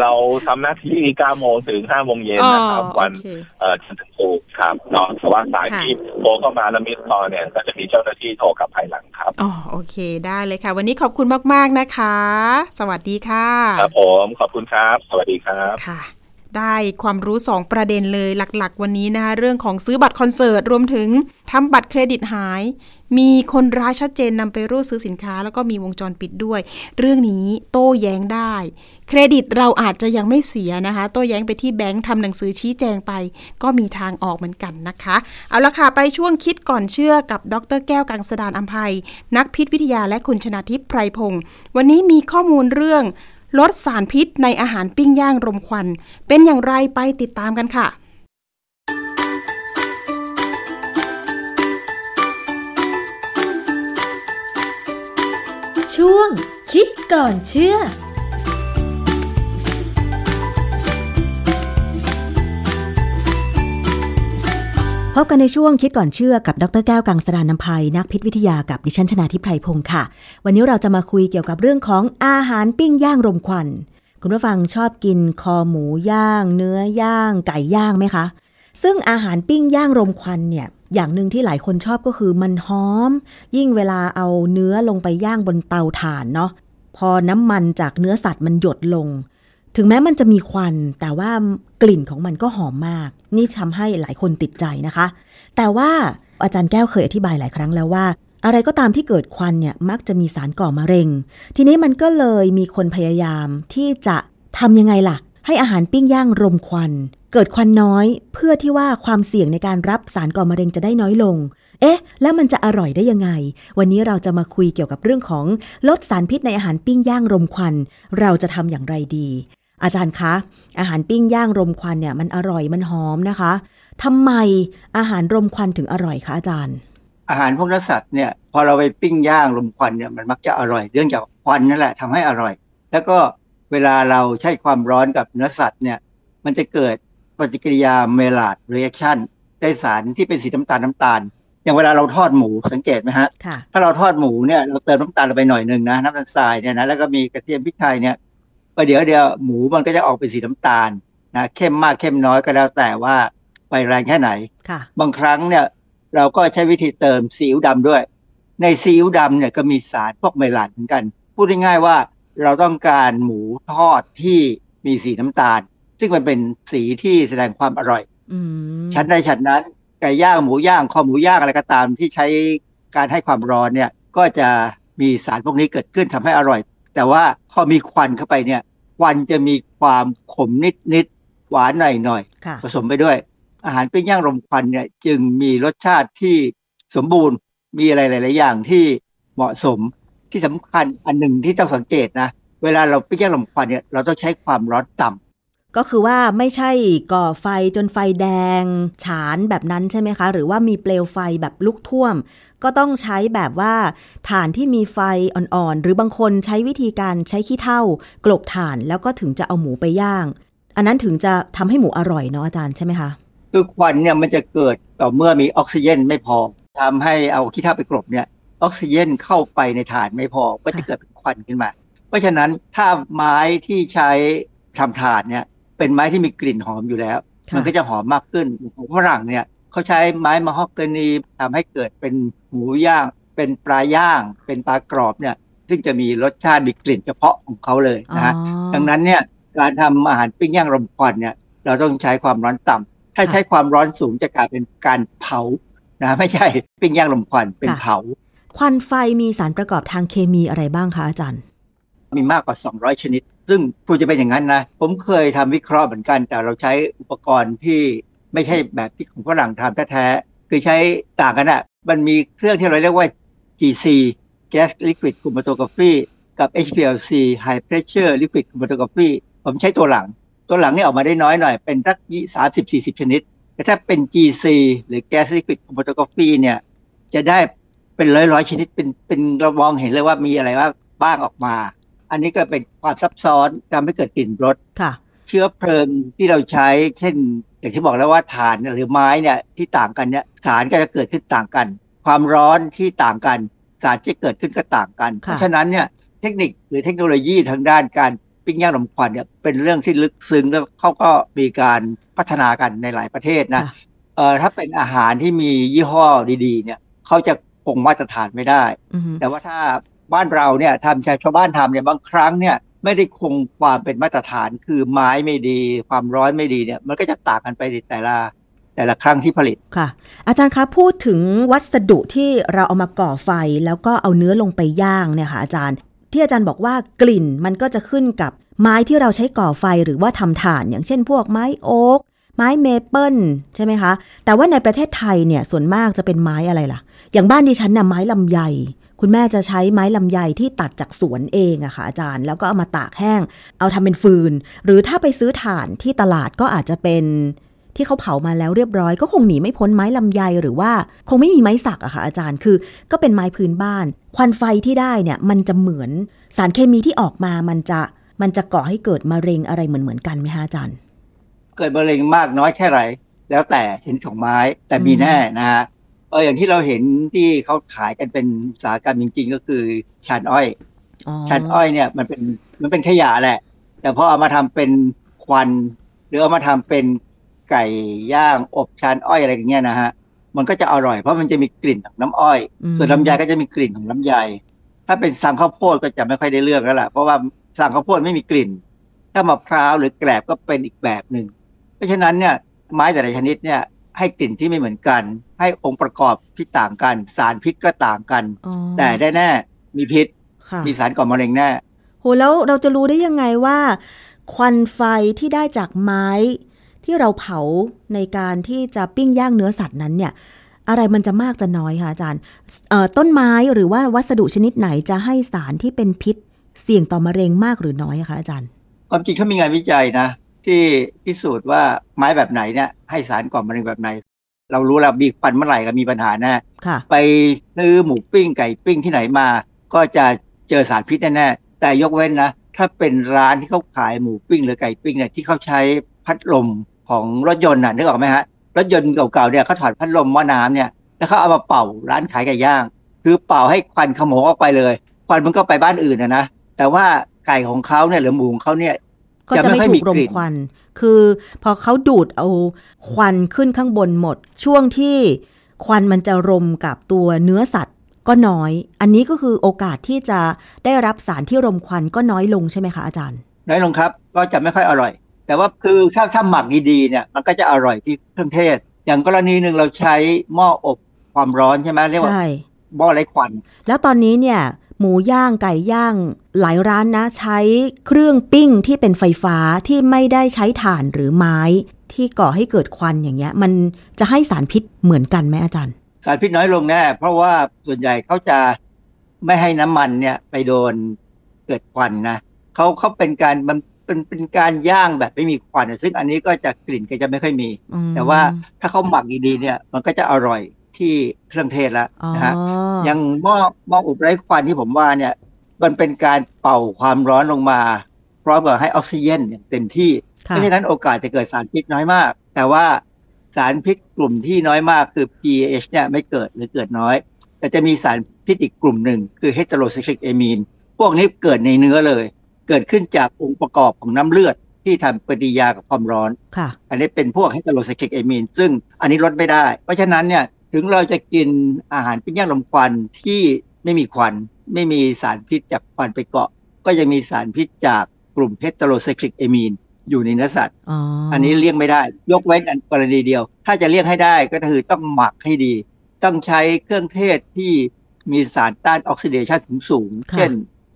เราทำหน้าที่เก้าโมงถึงห้าโมงเย็นนะครับอ๋อวันโอเคเอ่อจันทร์ถึงศุกร์ครับเนาะแต่ว่าสายค่ะที่โทรเข้ามาแล้ว missed call เนี่ยก็จะมีเจ้าหน้าที่โทรกลับภายหลังครับอ๋อโอเคได้เลยค่ะ วันนี้ขอบคุณมาก ๆ นะคะ สวัสดีค่ะ ครับผมขอบคุณครับ สวัสดีครับค่ะ ได้ความรู้ 2 ประเด็นเลยหลักๆ วันนี้นะคะเรื่องของซื้อบัตรคอนเสิร์ตรวมถึงทำบัตรเครดิตหาย มีคนร้ายชัดเจนนำไปรูดซื้อสินค้า แล้วก็มีวงจรปิดด้วย เรื่องนี้โต้แย้งได้ เครดิตเราอาจจะยังไม่เสียนะคะ โต้แย้งไปที่แบงค์ทำหนังสือชี้แจงไป ก็มีทางออกเหมือนกันนะคะ เอาละค่ะไปช่วงคิดก่อนเชื่อกับดรแก้วกังสดานอัมภัยนักพิษวิทยาและคุณชนาทิพย์ไพรพงศ์วันนี้มีข้อมูลเรื่อง ลดสารพิษในอาหารปิ้งย่างรมควัน เป็นอย่างไรไปติดตามกันค่ะช่วงคิดก่อนเชื่อ พบกันในช่วงคิดก่อนเชื่อกับดรแก้วกังสดานนภัยนักพิษวิทยากับดิฉันชนาทิพไพรพงศ์ค่ะ วันนี้เราจะมาคุยเกี่ยวกับเรื่องของอาหารปิ้งย่างรมควัน คุณผู้ฟังชอบกินคอหมูย่าง เนื้อย่างไก่ย่างไหมคะ ซึ่งอาหารปิ้งย่างรมควันเนี่ยอย่างหนึ่งที่หลายคนชอบก็คือมันหอม ยิ่งเวลาเอาเนื้อลงไปย่างบนเตาถ่านเนาะพอน้ำมันจากเนื้อสัตว์มันหยดลง ถึงแม้มันจะมีควัน แต่ว่ากลิ่นของมันก็หอมมาก นี่ทำให้หลายคนติดใจนะคะ แต่ว่าอาจารย์แก้วเคยอธิบายหลายครั้งแล้วว่า อะไรก็ตามที่เกิดควันเนี่ยมักจะมีสารก่อมะเร็ง ทีนี้มันก็เลยมีคนพยายามที่จะทำยังไงล่ะ ให้อาหารปิ้งย่างรมควัน เกิดควันน้อย เพื่อที่ว่าความเสี่ยงในการรับสารก่อมะเร็งจะได้น้อยลง เอ๊ะ แล้วมันจะอร่อยได้ยังไง วันนี้เราจะมาคุยเกี่ยวกับเรื่องของลดสารพิษในอาหารปิ้งย่างรมควัน เราจะทำอย่างไรดี อาจารย์คะ อาหารปิ้งย่างรมควันเนี่ยมันอร่อยมันหอมนะคะทำไมอาหารรมควันถึงอร่อยคะอาจารย์ อาหารพวกเนื้อสัตว์เนี่ยพอเราไปปิ้งย่างรมควันเนี่ยมันมักจะอร่อยเรื่องจากควันนั่นแหละทำให้อร่อย แล้วก็เวลาเราใช้ความร้อนกับเนื้อสัตว์เนี่ยมันจะเกิดปฏิกิริยา Maillard reaction ได้สารที่เป็นสีน้ำตาลน้ำตาล อย่างเวลาเราทอดหมูสังเกตไหมฮะค่ะถ้าเราทอดหมูเนี่ยเราเติมน้ำตาลลงไปหน่อยหนึ่งนะน้ำตาลทรายเนี่ยนะแล้วก็มีกระเทียมพริกไทยเนี่ย ประเดี๋ยวเดียวหมูมันก็จะออกเป็นสีน้ำตาลนะเข้มมากเข้มน้อยก็แล้วแต่ว่าไฟแรงแค่ไหนค่ะบางครั้งเนี่ยเราก็ใช้วิธีเติมซีอิ๊วดำด้วย ในซีอิ๊วดำเนี่ยก็มีสารพวกเมลาดเหมือนกัน พูดง่ายๆว่าเราต้องการหมูทอดที่มีสีน้ำตาล ซึ่งมันเป็นสีที่แสดงความอร่อยอืมชั้นใดชั้นนั้นไก่ย่างหมูย่างคอหมูย่างอะไรก็ตามที่ใช้การให้ความร้อนเนี่ย ก็จะมีสารพวกนี้เกิดขึ้นทำให้อร่อย แต่ว่าพอมีควันเข้าไปเนี่ยควันจะมีความขมนิดๆหวานหน่อยๆค่ะผสมไปด้วย อาหารปิ้งย่างรมควันเนี่ยจึงมีรสชาติที่สมบูรณ์มีอะไรหลาย ๆ อย่างที่เหมาะสมที่สำคัญอันหนึ่งที่ต้องสังเกตนะ เวลาเราปิ้งย่างรมควันเนี่ยเราต้องใช้ความร้อนต่ำ ก็คือว่าไม่ใช่ก่อไฟจนไฟแดง ฉานแบบนั้นใช่ไหมคะ หรือว่ามีเปลวไฟแบบลุกท่วม ก็ต้องใช้แบบว่าถ่านที่มีไฟอ่อนๆ หรือบางคนใช้วิธีการใช้ขี้เถ้ากลบถ่านแล้วก็ถึงจะเอาหมูไปย่าง อันนั้นถึงจะทำให้หมูอร่อยเนาะอาจารย์ใช่ไหมคะคือควันเนี่ยมันจะเกิดต่อเมื่อมีออกซิเจนไม่พอทำให้เอาขี้เถ้าไปกลบเนี่ยออกซิเจนเข้าไปในถ่านไม่พอก็จะเกิดเป็นควันขึ้นมา เพราะฉะนั้นถ้าไม้ที่ใช้ทำถ่านเนี่ย เป็นไม้ที่มีกลิ่นหอมอยู่แล้วค่ะมันก็จะหอมมากขึ้นของฝรั่งเนี่ยเขาใช้ไม้มะฮอกกานีทำให้เกิดเป็นหมูย่าง เป็นปลาย่าง เป็นปลากรอบเนี่ยซึ่งจะมีรสชาติมีกลิ่นเฉพาะของเขาเลยนะฮะอ๋อดังนั้นเนี่ยการทำอาหารปิ้งย่างรมควันเนี่ยเราต้องใช้ความร้อนต่ำถ้าใช้ความร้อนสูงจะกลายเป็นการเผานะไม่ใช่ปิ้งย่างรมควันเป็นเผา ควันไฟมีสารประกอบทางเคมีอะไรบ้างคะอาจารย์ มีมากกว่า 200 ชนิด ซึ่งพูดจะเป็นอย่างนั้นนะ ผมเคยทำวิเคราะห์เหมือนกัน แต่เราใช้อุปกรณ์ที่ไม่ใช่แบบที่ของฝรั่งทำแท้ๆคือใช้ต่างกันอะมันมีเครื่องที่เราเรียกว่า GC Gas Liquid Chromatography กับ HPLC High Pressure Liquid Chromatography ผมใช้ตัวหลัง ตัวหลังนี่ออกมาได้น้อยหน่อย เป็นสัก30-40ชนิด แต่ถ้าเป็น GC หรือ Gas Liquid Chromatography เนี่ยจะได้เป็นร้อยร้อยๆชนิดเป็นเป็นเรามองเห็นเลยว่ามีอะไรว่าบ้างออกมา อันนี้ก็เป็นความซับซ้อนทำให้เกิดกลิ่นรสค่ะ เชื้อเพลิงที่เราใช้ เช่น อย่างที่บอกแล้วว่าถ่านหรือไม้เนี่ยที่ต่างกันเนี่ยสารก็จะเกิดขึ้นต่างกัน ความร้อนที่ต่างกัน สารที่เกิดขึ้นก็ต่างกัน เพราะฉะนั้นเนี่ยเทคนิคหรือเทคโนโลยีทางด้านการปิ้งย่างลมควันเนี่ยเป็นเรื่องที่ลึกซึ้งแล้วเขาก็มีการพัฒนากันในหลายประเทศนะค่ะเอ่อถ้าเป็นอาหารที่มียี่ห้อดี ๆ เนี่ยเขาจะคงมาตรฐานไม่ได้อือฮึแต่ว่าถ้า บ้านเราเนี่ยทำชาวบ้านทำเนี่ยบางครั้งเนี่ยไม่ได้คงความเป็นมาตรฐานคือไม้ไม่ดี ความร้อนไม่ดีเนี่ยมันก็จะต่างกันไปแต่ละแต่ละครั้งที่ผลิตค่ะ อาจารย์คะพูดถึงวัสดุที่เราเอามาก่อไฟแล้วก็เอาเนื้อลงไปย่างเนี่ยค่ะอาจารย์ ที่อาจารย์บอกว่ากลิ่นมันก็จะขึ้นกับไม้ที่เราใช้ก่อไฟหรือว่าทำถ่าน อย่างเช่นพวกไม้โอ๊กไม้เมเปิลใช่ไหมคะ แต่ว่าในประเทศไทยเนี่ยส่วนมากจะเป็นไม้อะไรล่ะ อย่างบ้านดิฉันน่ะไม้ลำไย คุณแม่จะใช้ไม้ลำไยที่ตัดจากสวนเองอะค่ะอาจารย์ แล้วก็เอามาตากแห้ง เอาทำเป็นฟืน หรือถ้าไปซื้อถ่านที่ตลาดก็อาจจะเป็นที่เขาเผามาแล้วเรียบร้อยก็คงหนีไม่พ้นไม้ลำไยหรือว่าคงไม่มีไม้สักอะค่ะอาจารย์คือ ก็เป็นไม้พื้นบ้าน ควันไฟที่ได้เนี่ยมันจะเหมือนสารเคมีที่ออกมามันจะมันจะก่อให้เกิดมะเร็งอะไรเหมือนเหมือนๆกันไหมคะอาจารย์ เกิดมะเร็งมากน้อยแค่ไหนแล้วแต่ชนิดของไม้แต่มีอืมแน่นะฮะเอออย่างที่เราเห็นที่เขาขายกันเป็นอุตสาหกรรมจริง ๆ ก็คือชานอ้อยอ๋อชั้นอ้อยเนี่ยมันเป็นมันเป็นขยะแหละ แต่พอเอามาทำเป็นควัน หรือเอามาทำเป็นไก่ย่างอบชานอ้อยอะไรอย่างเงี้ยนะฮะมันก็จะอร่อยเพราะมันจะมีกลิ่นของน้ำอ้อยอืมส่วนลำไยก็จะมีกลิ่นของลำไย ถ้าเป็นสังข้าวโพดก็จะไม่ค่อยได้เลือกแล้วล่ะเพราะว่าสังข้าวโพดไม่มีกลิ่น ถ้ามะพร้าวหรือแกลบก็เป็นอีกแบบหนึ่งเพราะฉะนั้นเนี่ยไม้แต่ละชนิดเนี่ย ให้กลิ่นที่ไม่เหมือนกัน ให้องค์ประกอบที่ต่างกัน สารพิษก็ต่างกันอ๋อแต่ได้แน่มีพิษค่ะมีสารก่อมะเร็งแน่โหแล้วเราจะรู้ได้ยังไงว่า ควันไฟที่ได้จากไม้ ที่เราเผาในการที่จะปิ้งย่างเนื้อสัตว์นั้นเนี่ย อะไรมันจะมากจะน้อยคะอาจารย์ต้นไม้หรือว่าวัสดุชนิดไหนจะให้สารที่เป็นพิษ เสี่ยงต่อมะเร็งมากหรือน้อยคะอาจารย์ความจริงเขามีงานวิจัยนะ ที่พิสูจน์ว่าไม้แบบไหนเนี่ยให้สารก่อมะเร็งแบบไหน เรารู้แล้วมีควันเมื่อไหร่ก็มีปัญหาแน่ไปซื้อหมูปิ้งไก่ปิ้งที่ไหนมา ก็จะเจอสารพิษแน่ๆแต่ยกเว้นนะ ถ้าเป็นร้านที่เขาขายหมูปิ้งหรือไก่ปิ้งเนี่ยที่เขาใช้พัดลมของรถยนต์น่ะนึกออกไหมฮะรถยนต์เก่าๆเนี่ยเขาถอดพัดลมหม้อน้ำเนี่ยแล้วเขาเอามาเป่าร้านขายไก่ย่าง คือเป่าให้ควันขโมงออกไปเลย ควันมันก็ไปบ้านอื่นนะนะแต่ว่าไก่ของเขาเนี่ยหรือหมูของเขาเนี่ย ก็จะไม่ถูกรมควัน คือพอเขาดูดเอาควันขึ้นข้างบนหมด ช่วงที่ควันมันจะรมกับตัวเนื้อสัตว์ก็น้อย อันนี้ก็คือโอกาสที่จะได้รับสารที่รมควันก็น้อยลงใช่ไหมคะอาจารย์ น้อยลงครับ ก็จะไม่ค่อยอร่อย แต่ว่าคือถ้าถ้าหมักดีๆเนี่ย มันก็จะอร่อยที่เครื่องเทศ อย่างกรณีหนึ่งเราใช้หม้ออบความร้อนใช่ไหมเรียกว่าหม้อไร้ควัน แล้วตอนนี้เนี่ย หมูย่างไก่ย่าง หลายร้านนะใช้เครื่องปิ้งที่เป็นไฟฟ้าที่ไม่ได้ใช้ถ่านหรือไม้ที่ก่อให้เกิดควันอย่างเงี้ย มันจะให้สารพิษเหมือนกันไหมอาจารย์ สารพิษน้อยลงแน่เพราะว่าส่วนใหญ่เขาจะไม่ให้น้ำมันเนี่ยไปโดนเกิดควันนะเขาเขาเป็นการมันเป็นเป็นการย่างแบบไม่มีควันซึ่งอันนี้ก็จะกลิ่นก็จะไม่ค่อยมี แต่ว่าถ้าเขาหมักดีๆเนี่ย มันก็จะอร่อย ที่เครื่องเทศแล้วนะฮะอย่างหม้อหม้ออบไร้ควันที่ผมว่าเนี่ย มันเป็นการเป่าความร้อนลงมาพร้อมกับให้ออกซิเจนอย่างเต็มที่เพราะฉะนั้นโอกาสจะเกิดสารพิษน้อยมาก แต่ว่าสารพิษกลุ่มที่น้อยมากคือ PAH เนี่ยไม่เกิดหรือเกิดน้อย แต่จะมีสารพิษอีกกลุ่มหนึ่งคือ heterocyclic amine พวกนี้เกิดในเนื้อเลย เกิดขึ้นจากองค์ประกอบของน้ำเลือดที่ทำปฏิยากับความร้อนค่ะอันนี้เป็นพวก heterocyclic amine ซึ่งอันนี้ลดไม่ได้ เพราะฉะนั้นเนี่ย ถึงเราจะกินอาหารปิ้งย่างลมควันที่ไม่มีควัน ไม่มีสารพิษจากควันไปเกาะ ก็ยังมีสารพิษจากกลุ่ม heterocyclic amine อยู่ในเนื้อสัตว์อันนี้เลี่ยงไม่ได้ ยกเว้นกรณีเดียว ถ้าจะเลี่ยงให้ได้ก็คือต้องหมักให้ดี ต้องใช้เครื่องเทศที่มีสารต้านออกซิเดชันสูงสูง เช่น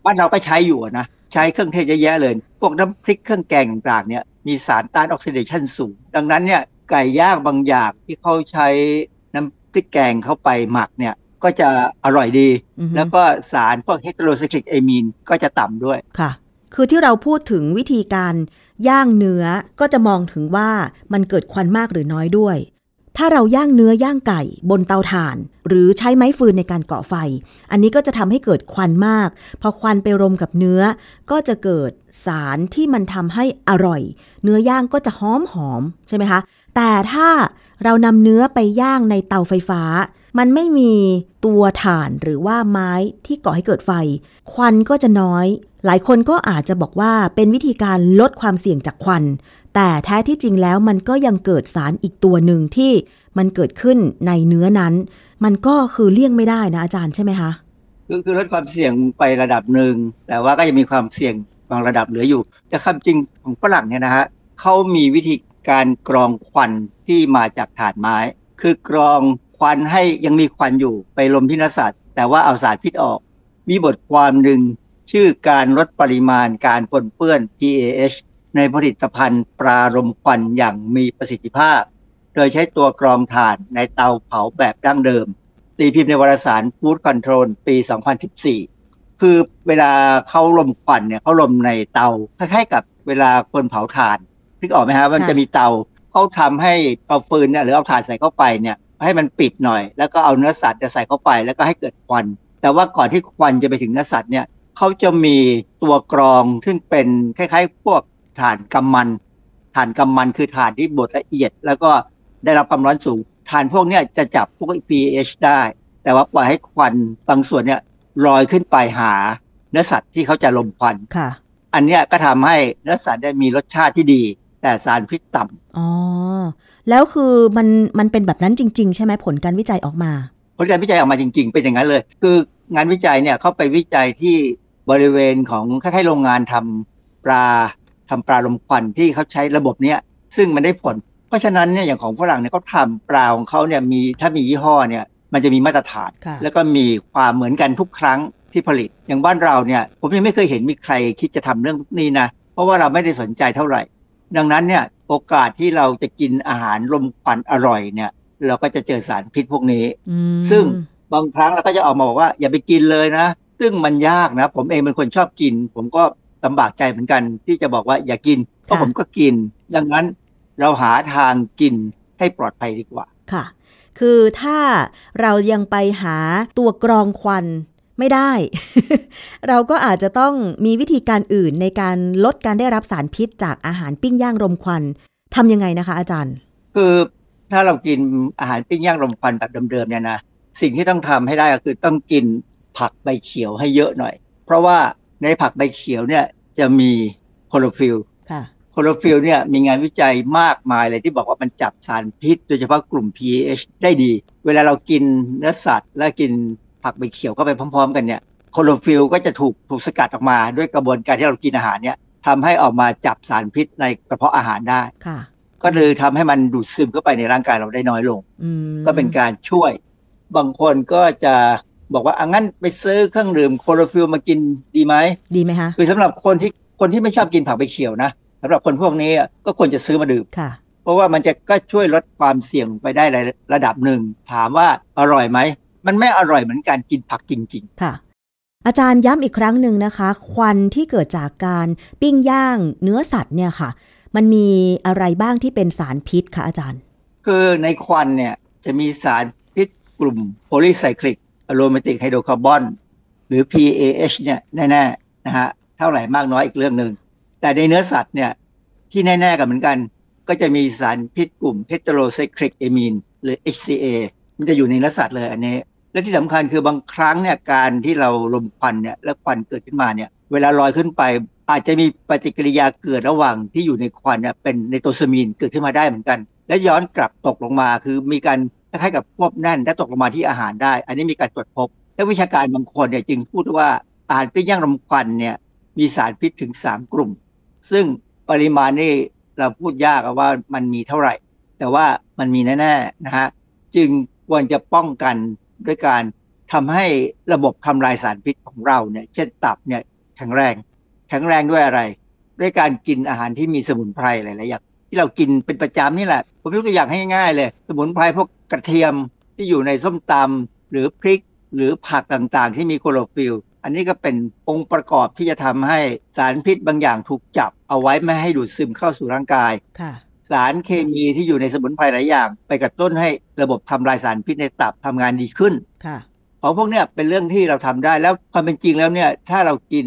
บ้านเราก็ใช้อยู่นะ ใช้เครื่องเทศเยอะแยะเลย พวกน้ำพริกเครื่องแกงต่างๆเนี่ยมีสารต้านออกซิเดชันสูง ดังนั้นเนี่ยไก่ย่างบางอย่างที่เขาใช้น้ำ พริกแกงเข้าไปหมักเนี่ยก็จะอร่อยดี แล้วก็สารพวก heterocyclic amine ก็จะต่ำด้วยค่ะ คือที่เราพูดถึงวิธีการย่างเนื้อก็จะมองถึงว่ามันเกิดควันมากหรือน้อยด้วย ถ้าเราย่างเนื้อย่างไก่บนเตาถ่าน หรือใช้ไม้ฟืนในการเกาะไฟ อันนี้ก็จะทำให้เกิดควันมาก พอควันไปรมกับเนื้อ ก็จะเกิดสารที่มันทำให้อร่อย เนื้อย่างก็จะหอมหอมใช่ไหมคะ แต่ถ้า เรานำเนื้อไปย่างในเตาไฟฟ้า มันไม่มีตัวถ่านหรือว่าไม้ที่ก่อให้เกิดไฟ ควันก็จะน้อย หลายคนก็อาจจะบอกว่าเป็นวิธีการลดความเสี่ยงจากควัน แต่แท้ที่จริงแล้วมันก็ยังเกิดสารอีกตัวหนึ่งที่มันเกิดขึ้นในเนื้อนั้น มันก็คือเลี่ยงไม่ได้นะอาจารย์ใช่ไหมคะคือคือลดความเสี่ยงไประดับหนึ่ง แต่ว่าก็ยังมีความเสี่ยงบางระดับเหลืออยู่ แต่คำจริงของฝรั่งเนี่ยนะฮะเขามีวิธีการกรองควัน ที่มาจากถ่านไม้ คือกรองควันให้ยังมีควันอยู่ไปลมพิณสัตว์แต่ว่าเอาสารพิษออก มีบทความหนึ่งชื่อการลดปริมาณการปนเปื้อน PAH ในผลิตภัณฑ์ปลารมควันอย่างมีประสิทธิภาพ โดยใช้ตัวกรองถ่านในเตาเผาแบบดั้งเดิม ตีพิมพ์ในวารสาร Food Control ปี 2014 คือเวลาเขาลมควันเนี่ยเขาลมในเตาคล้ายๆกับเวลาคนเผาถ่านพิกออกไหมฮะมันจะมีเตา เขาทำให้เอาฟืนเนี่ยหรือเอาถ่านใส่เข้าไปเนี่ย ให้มันปิดหน่อย แล้วก็เอาเนื้อสัตว์จะใส่เข้าไป แล้วก็ให้เกิดควัน แต่ว่าก่อนที่ควันจะไปถึงเนื้อสัตว์เนี่ยเขาจะมีตัวกรองซึ่งเป็นคล้ายๆ พวกถ่านกำมันถ่านกำมันคือถ่านที่บดละเอียด แล้วก็ได้รับความร้อนสูงถ่านพวกนี้จะจับพวก pH ได้ แต่ว่าปล่อยให้ควันบางส่วนเนี่ยลอยขึ้นไปหาเนื้อสัตว์ที่เขาจะลมควันค่ะ อันนี้ก็ทำให้เนื้อสัตว์ได้มีรสชาติที่ดี แต่สารพิษต่ำอ๋อ แล้วคือมันมันเป็นแบบนั้นจริง ๆ ใช่ไหมผลการวิจัยออกมา ผลการวิจัยออกมาจริง ๆ เป็นอย่างนั้นเลย คืองานวิจัยเนี่ยเขาไปวิจัยที่บริเวณของคล้ายๆโรงงานทำปลาทำปลาลมควันที่เขาใช้ระบบเนี้ยซึ่งมันได้ผล เพราะฉะนั้นเนี่ยอย่างของฝรั่งเนี่ยเขาทำปลาของเขาเนี่ยมีถ้ามียี่ห้อเนี่ยมันจะมีมาตรฐาน แล้วก็มีความเหมือนกันทุกครั้งที่ผลิต อย่างบ้านเราเนี่ยผมยังไม่เคยเห็นมีใครคิดจะทำเรื่องนี้นะ เพราะว่าเราไม่ได้สนใจเท่าไหร่ ดังนั้นเนี่ยโอกาสที่เราจะกินอาหารลมควันอร่อยเนี่ย เราก็จะเจอสารพิษพวกนี้อืมซึ่งบางครั้งเราก็จะออกมาบอกว่าอย่าไปกินเลยนะ ซึ่งมันยากนะ ผมเองเป็นคนชอบกิน ผมก็ลำบากใจเหมือนกัน ที่จะบอกว่าอย่ากินเพราะผมก็กิน ดังนั้นเราหาทางกินให้ปลอดภัยดีกว่าค่ะ คือถ้าเรายังไปหาตัวกรองควัน ไม่ได้ เราก็อาจจะต้องมีวิธีการอื่นในการลดการได้รับสารพิษจากอาหารปิ้งย่างรมควันทำยังไงนะคะ อาจารย์ คือถ้าเรากินอาหารปิ้งย่างลมควันแบบเดิมๆเนี่ยนะสิ่งที่ต้องทำให้ได้ก็คือต้องกินผักใบเขียวให้เยอะหน่อย เพราะว่าในผักใบเขียวเนี่ยจะมีคลอโรฟิลล์ค่ะคลอโรฟิลล์เนี่ยมีงานวิจัยมากมายเลยที่บอกว่ามันจับสารพิษ โดยเฉพาะกลุ่ม PAH ได้ดี เวลาเรากินเนื้อสัตว์และกิน ผักใบเขียวเข้าไปพร้อม ๆ กันเนี่ยคลอโรฟิลล์ก็จะถูกถูกสกัดออกมาด้วยกระบวนการที่เรากินอาหารเนี่ยทำให้ออกมาจับสารพิษในกระเพาะอาหารได้ค่ะก็เลยทำให้มันดูดซึมเข้าไปในร่างกายเราได้น้อยลงอืมก็เป็นการช่วย บางคนก็จะบอกว่าอะงั้นไปซื้อเครื่องดื่มโคโรฟิลมากินดีไหมดีไหมคะคือสำหรับคนที่คนที่ไม่ชอบกินผักใบเขียวนะสำหรับคนพวกนี้อะก็ควรจะซื้อมาดื่มค่ะเพราะว่ามันจะก็ช่วยลดความเสี่ยงไปได้ในระดับหนึ่ง ถามว่าอร่อยไหม มันไม่อร่อยเหมือนการกินผักจริงค่ะ อาจารย์ย้ำอีกครั้งหนึ่งนะคะ ควันที่เกิดจากการปิ้งย่างเนื้อสัตว์เนี่ยค่ะ มันมีอะไรบ้างที่เป็นสารพิษคะอาจารย์ๆคือในควันเนี่ยจะมีสารพิษกลุ่ม polycyclic aromatic hydrocarbon หรือ PAH เนี่ยแน่ๆนะฮะเท่าไหร่มากน้อยอีกเรื่องหนึ่งแต่ในเนื้อสัตว์เนี่ยที่แน่ๆกันเหมือนกัน ก็จะมีสารพิษกลุ่ม heterocyclic amine หรือ HCA มันจะอยู่ในเนื้อสัตว์เลยอันนี้ และที่สำคัญคือบางครั้งเนี่ยการที่เรารมควันเนี่ยแล้วควันเกิดขึ้นมาเนี่ยเวลาลอยขึ้นไป อาจจะมีปฏิกิริยาเกิดระหว่างที่อยู่ในควันเนี่ยเป็นไนโตรซามีนเกิดขึ้นมาได้เหมือนกัน และย้อนกลับตกลงมา คือมีการคล้ายๆกับควบแน่นและตกลงมาที่อาหารได้ อันนี้มีการตรวจพบและวิชาการบางคนเนี่ยจึงพูดว่าอาหารปิ้งย่างลมควันเนี่ยมีสารพิษถึง 3 กลุ่ม ซึ่งปริมาณนี่เราพูดยากว่ามันมีเท่าไหร่ แต่ว่ามันมีแน่ๆนะฮะจึงควรจะป้องกัน ด้วยการทำให้ระบบทำลายสารพิษของเราเนี่ยเช่นตับเนี่ยแข็งแรง แข็งแรงด้วยอะไร ด้วยการกินอาหารที่มีสมุนไพรหลายๆอย่างที่เรากินเป็นประจำนี่แหละ ผมยกตัวอย่างให้ง่ายๆเลย สมุนไพรพวกกระเทียมที่อยู่ในส้มตำหรือพริก หรือผักต่างๆ ที่มีโคโรฟิลอันนี้ก็เป็นองค์ประกอบที่จะทำให้สารพิษบางอย่างถูกจับเอาไว้ไม่ให้ดูดซึมเข้าสู่ร่างกายค่ะ สารเคมีที่อยู่ในสมุนไพรหลายอย่าง ไปกระตุ้นให้ระบบทำลายสารพิษในตับทำงานดีขึ้นค่ะของพวกเนี้ยเป็นเรื่องที่เราทำได้แล้วความเป็นจริงแล้วเนี่ย ถ้าเรากิน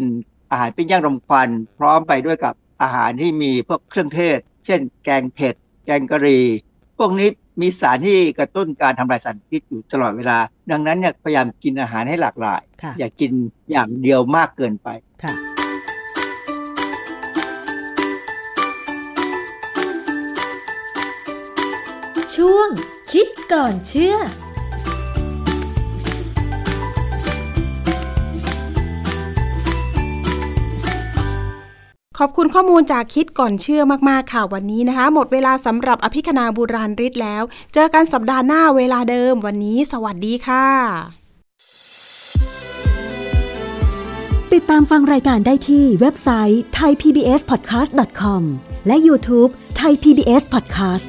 อาหารปิ้งย่างรมควันพร้อมไปด้วยกับอาหารที่มีพวกเครื่องเทศ เช่น แกงเผ็ด แกงกะหรี่พวกนี้มีสารที่กระตุ้นการทำลายสารพิษอยู่ตลอดเวลา ดังนั้นเนี่ยพยายามกินอาหารให้หลากหลายค่ะอย่ากินอย่างเดียวมากเกินไปค่ะ ช่วง คิดก่อนเชื่อขอบคุณข้อมูลจากคิดก่อนเชื่อมาก ๆ ค่ะวันนี้นะคะ หมดเวลาสำหรับอภิคณาบุราริศแล้ว เจอกันสัปดาห์หน้าเวลาเดิมวันนี้ สวัสดีค่ะ ติดตามฟังรายการได้ที่เว็บไซต์ thaipbspodcast.com และ YouTube Thai PBS Podcast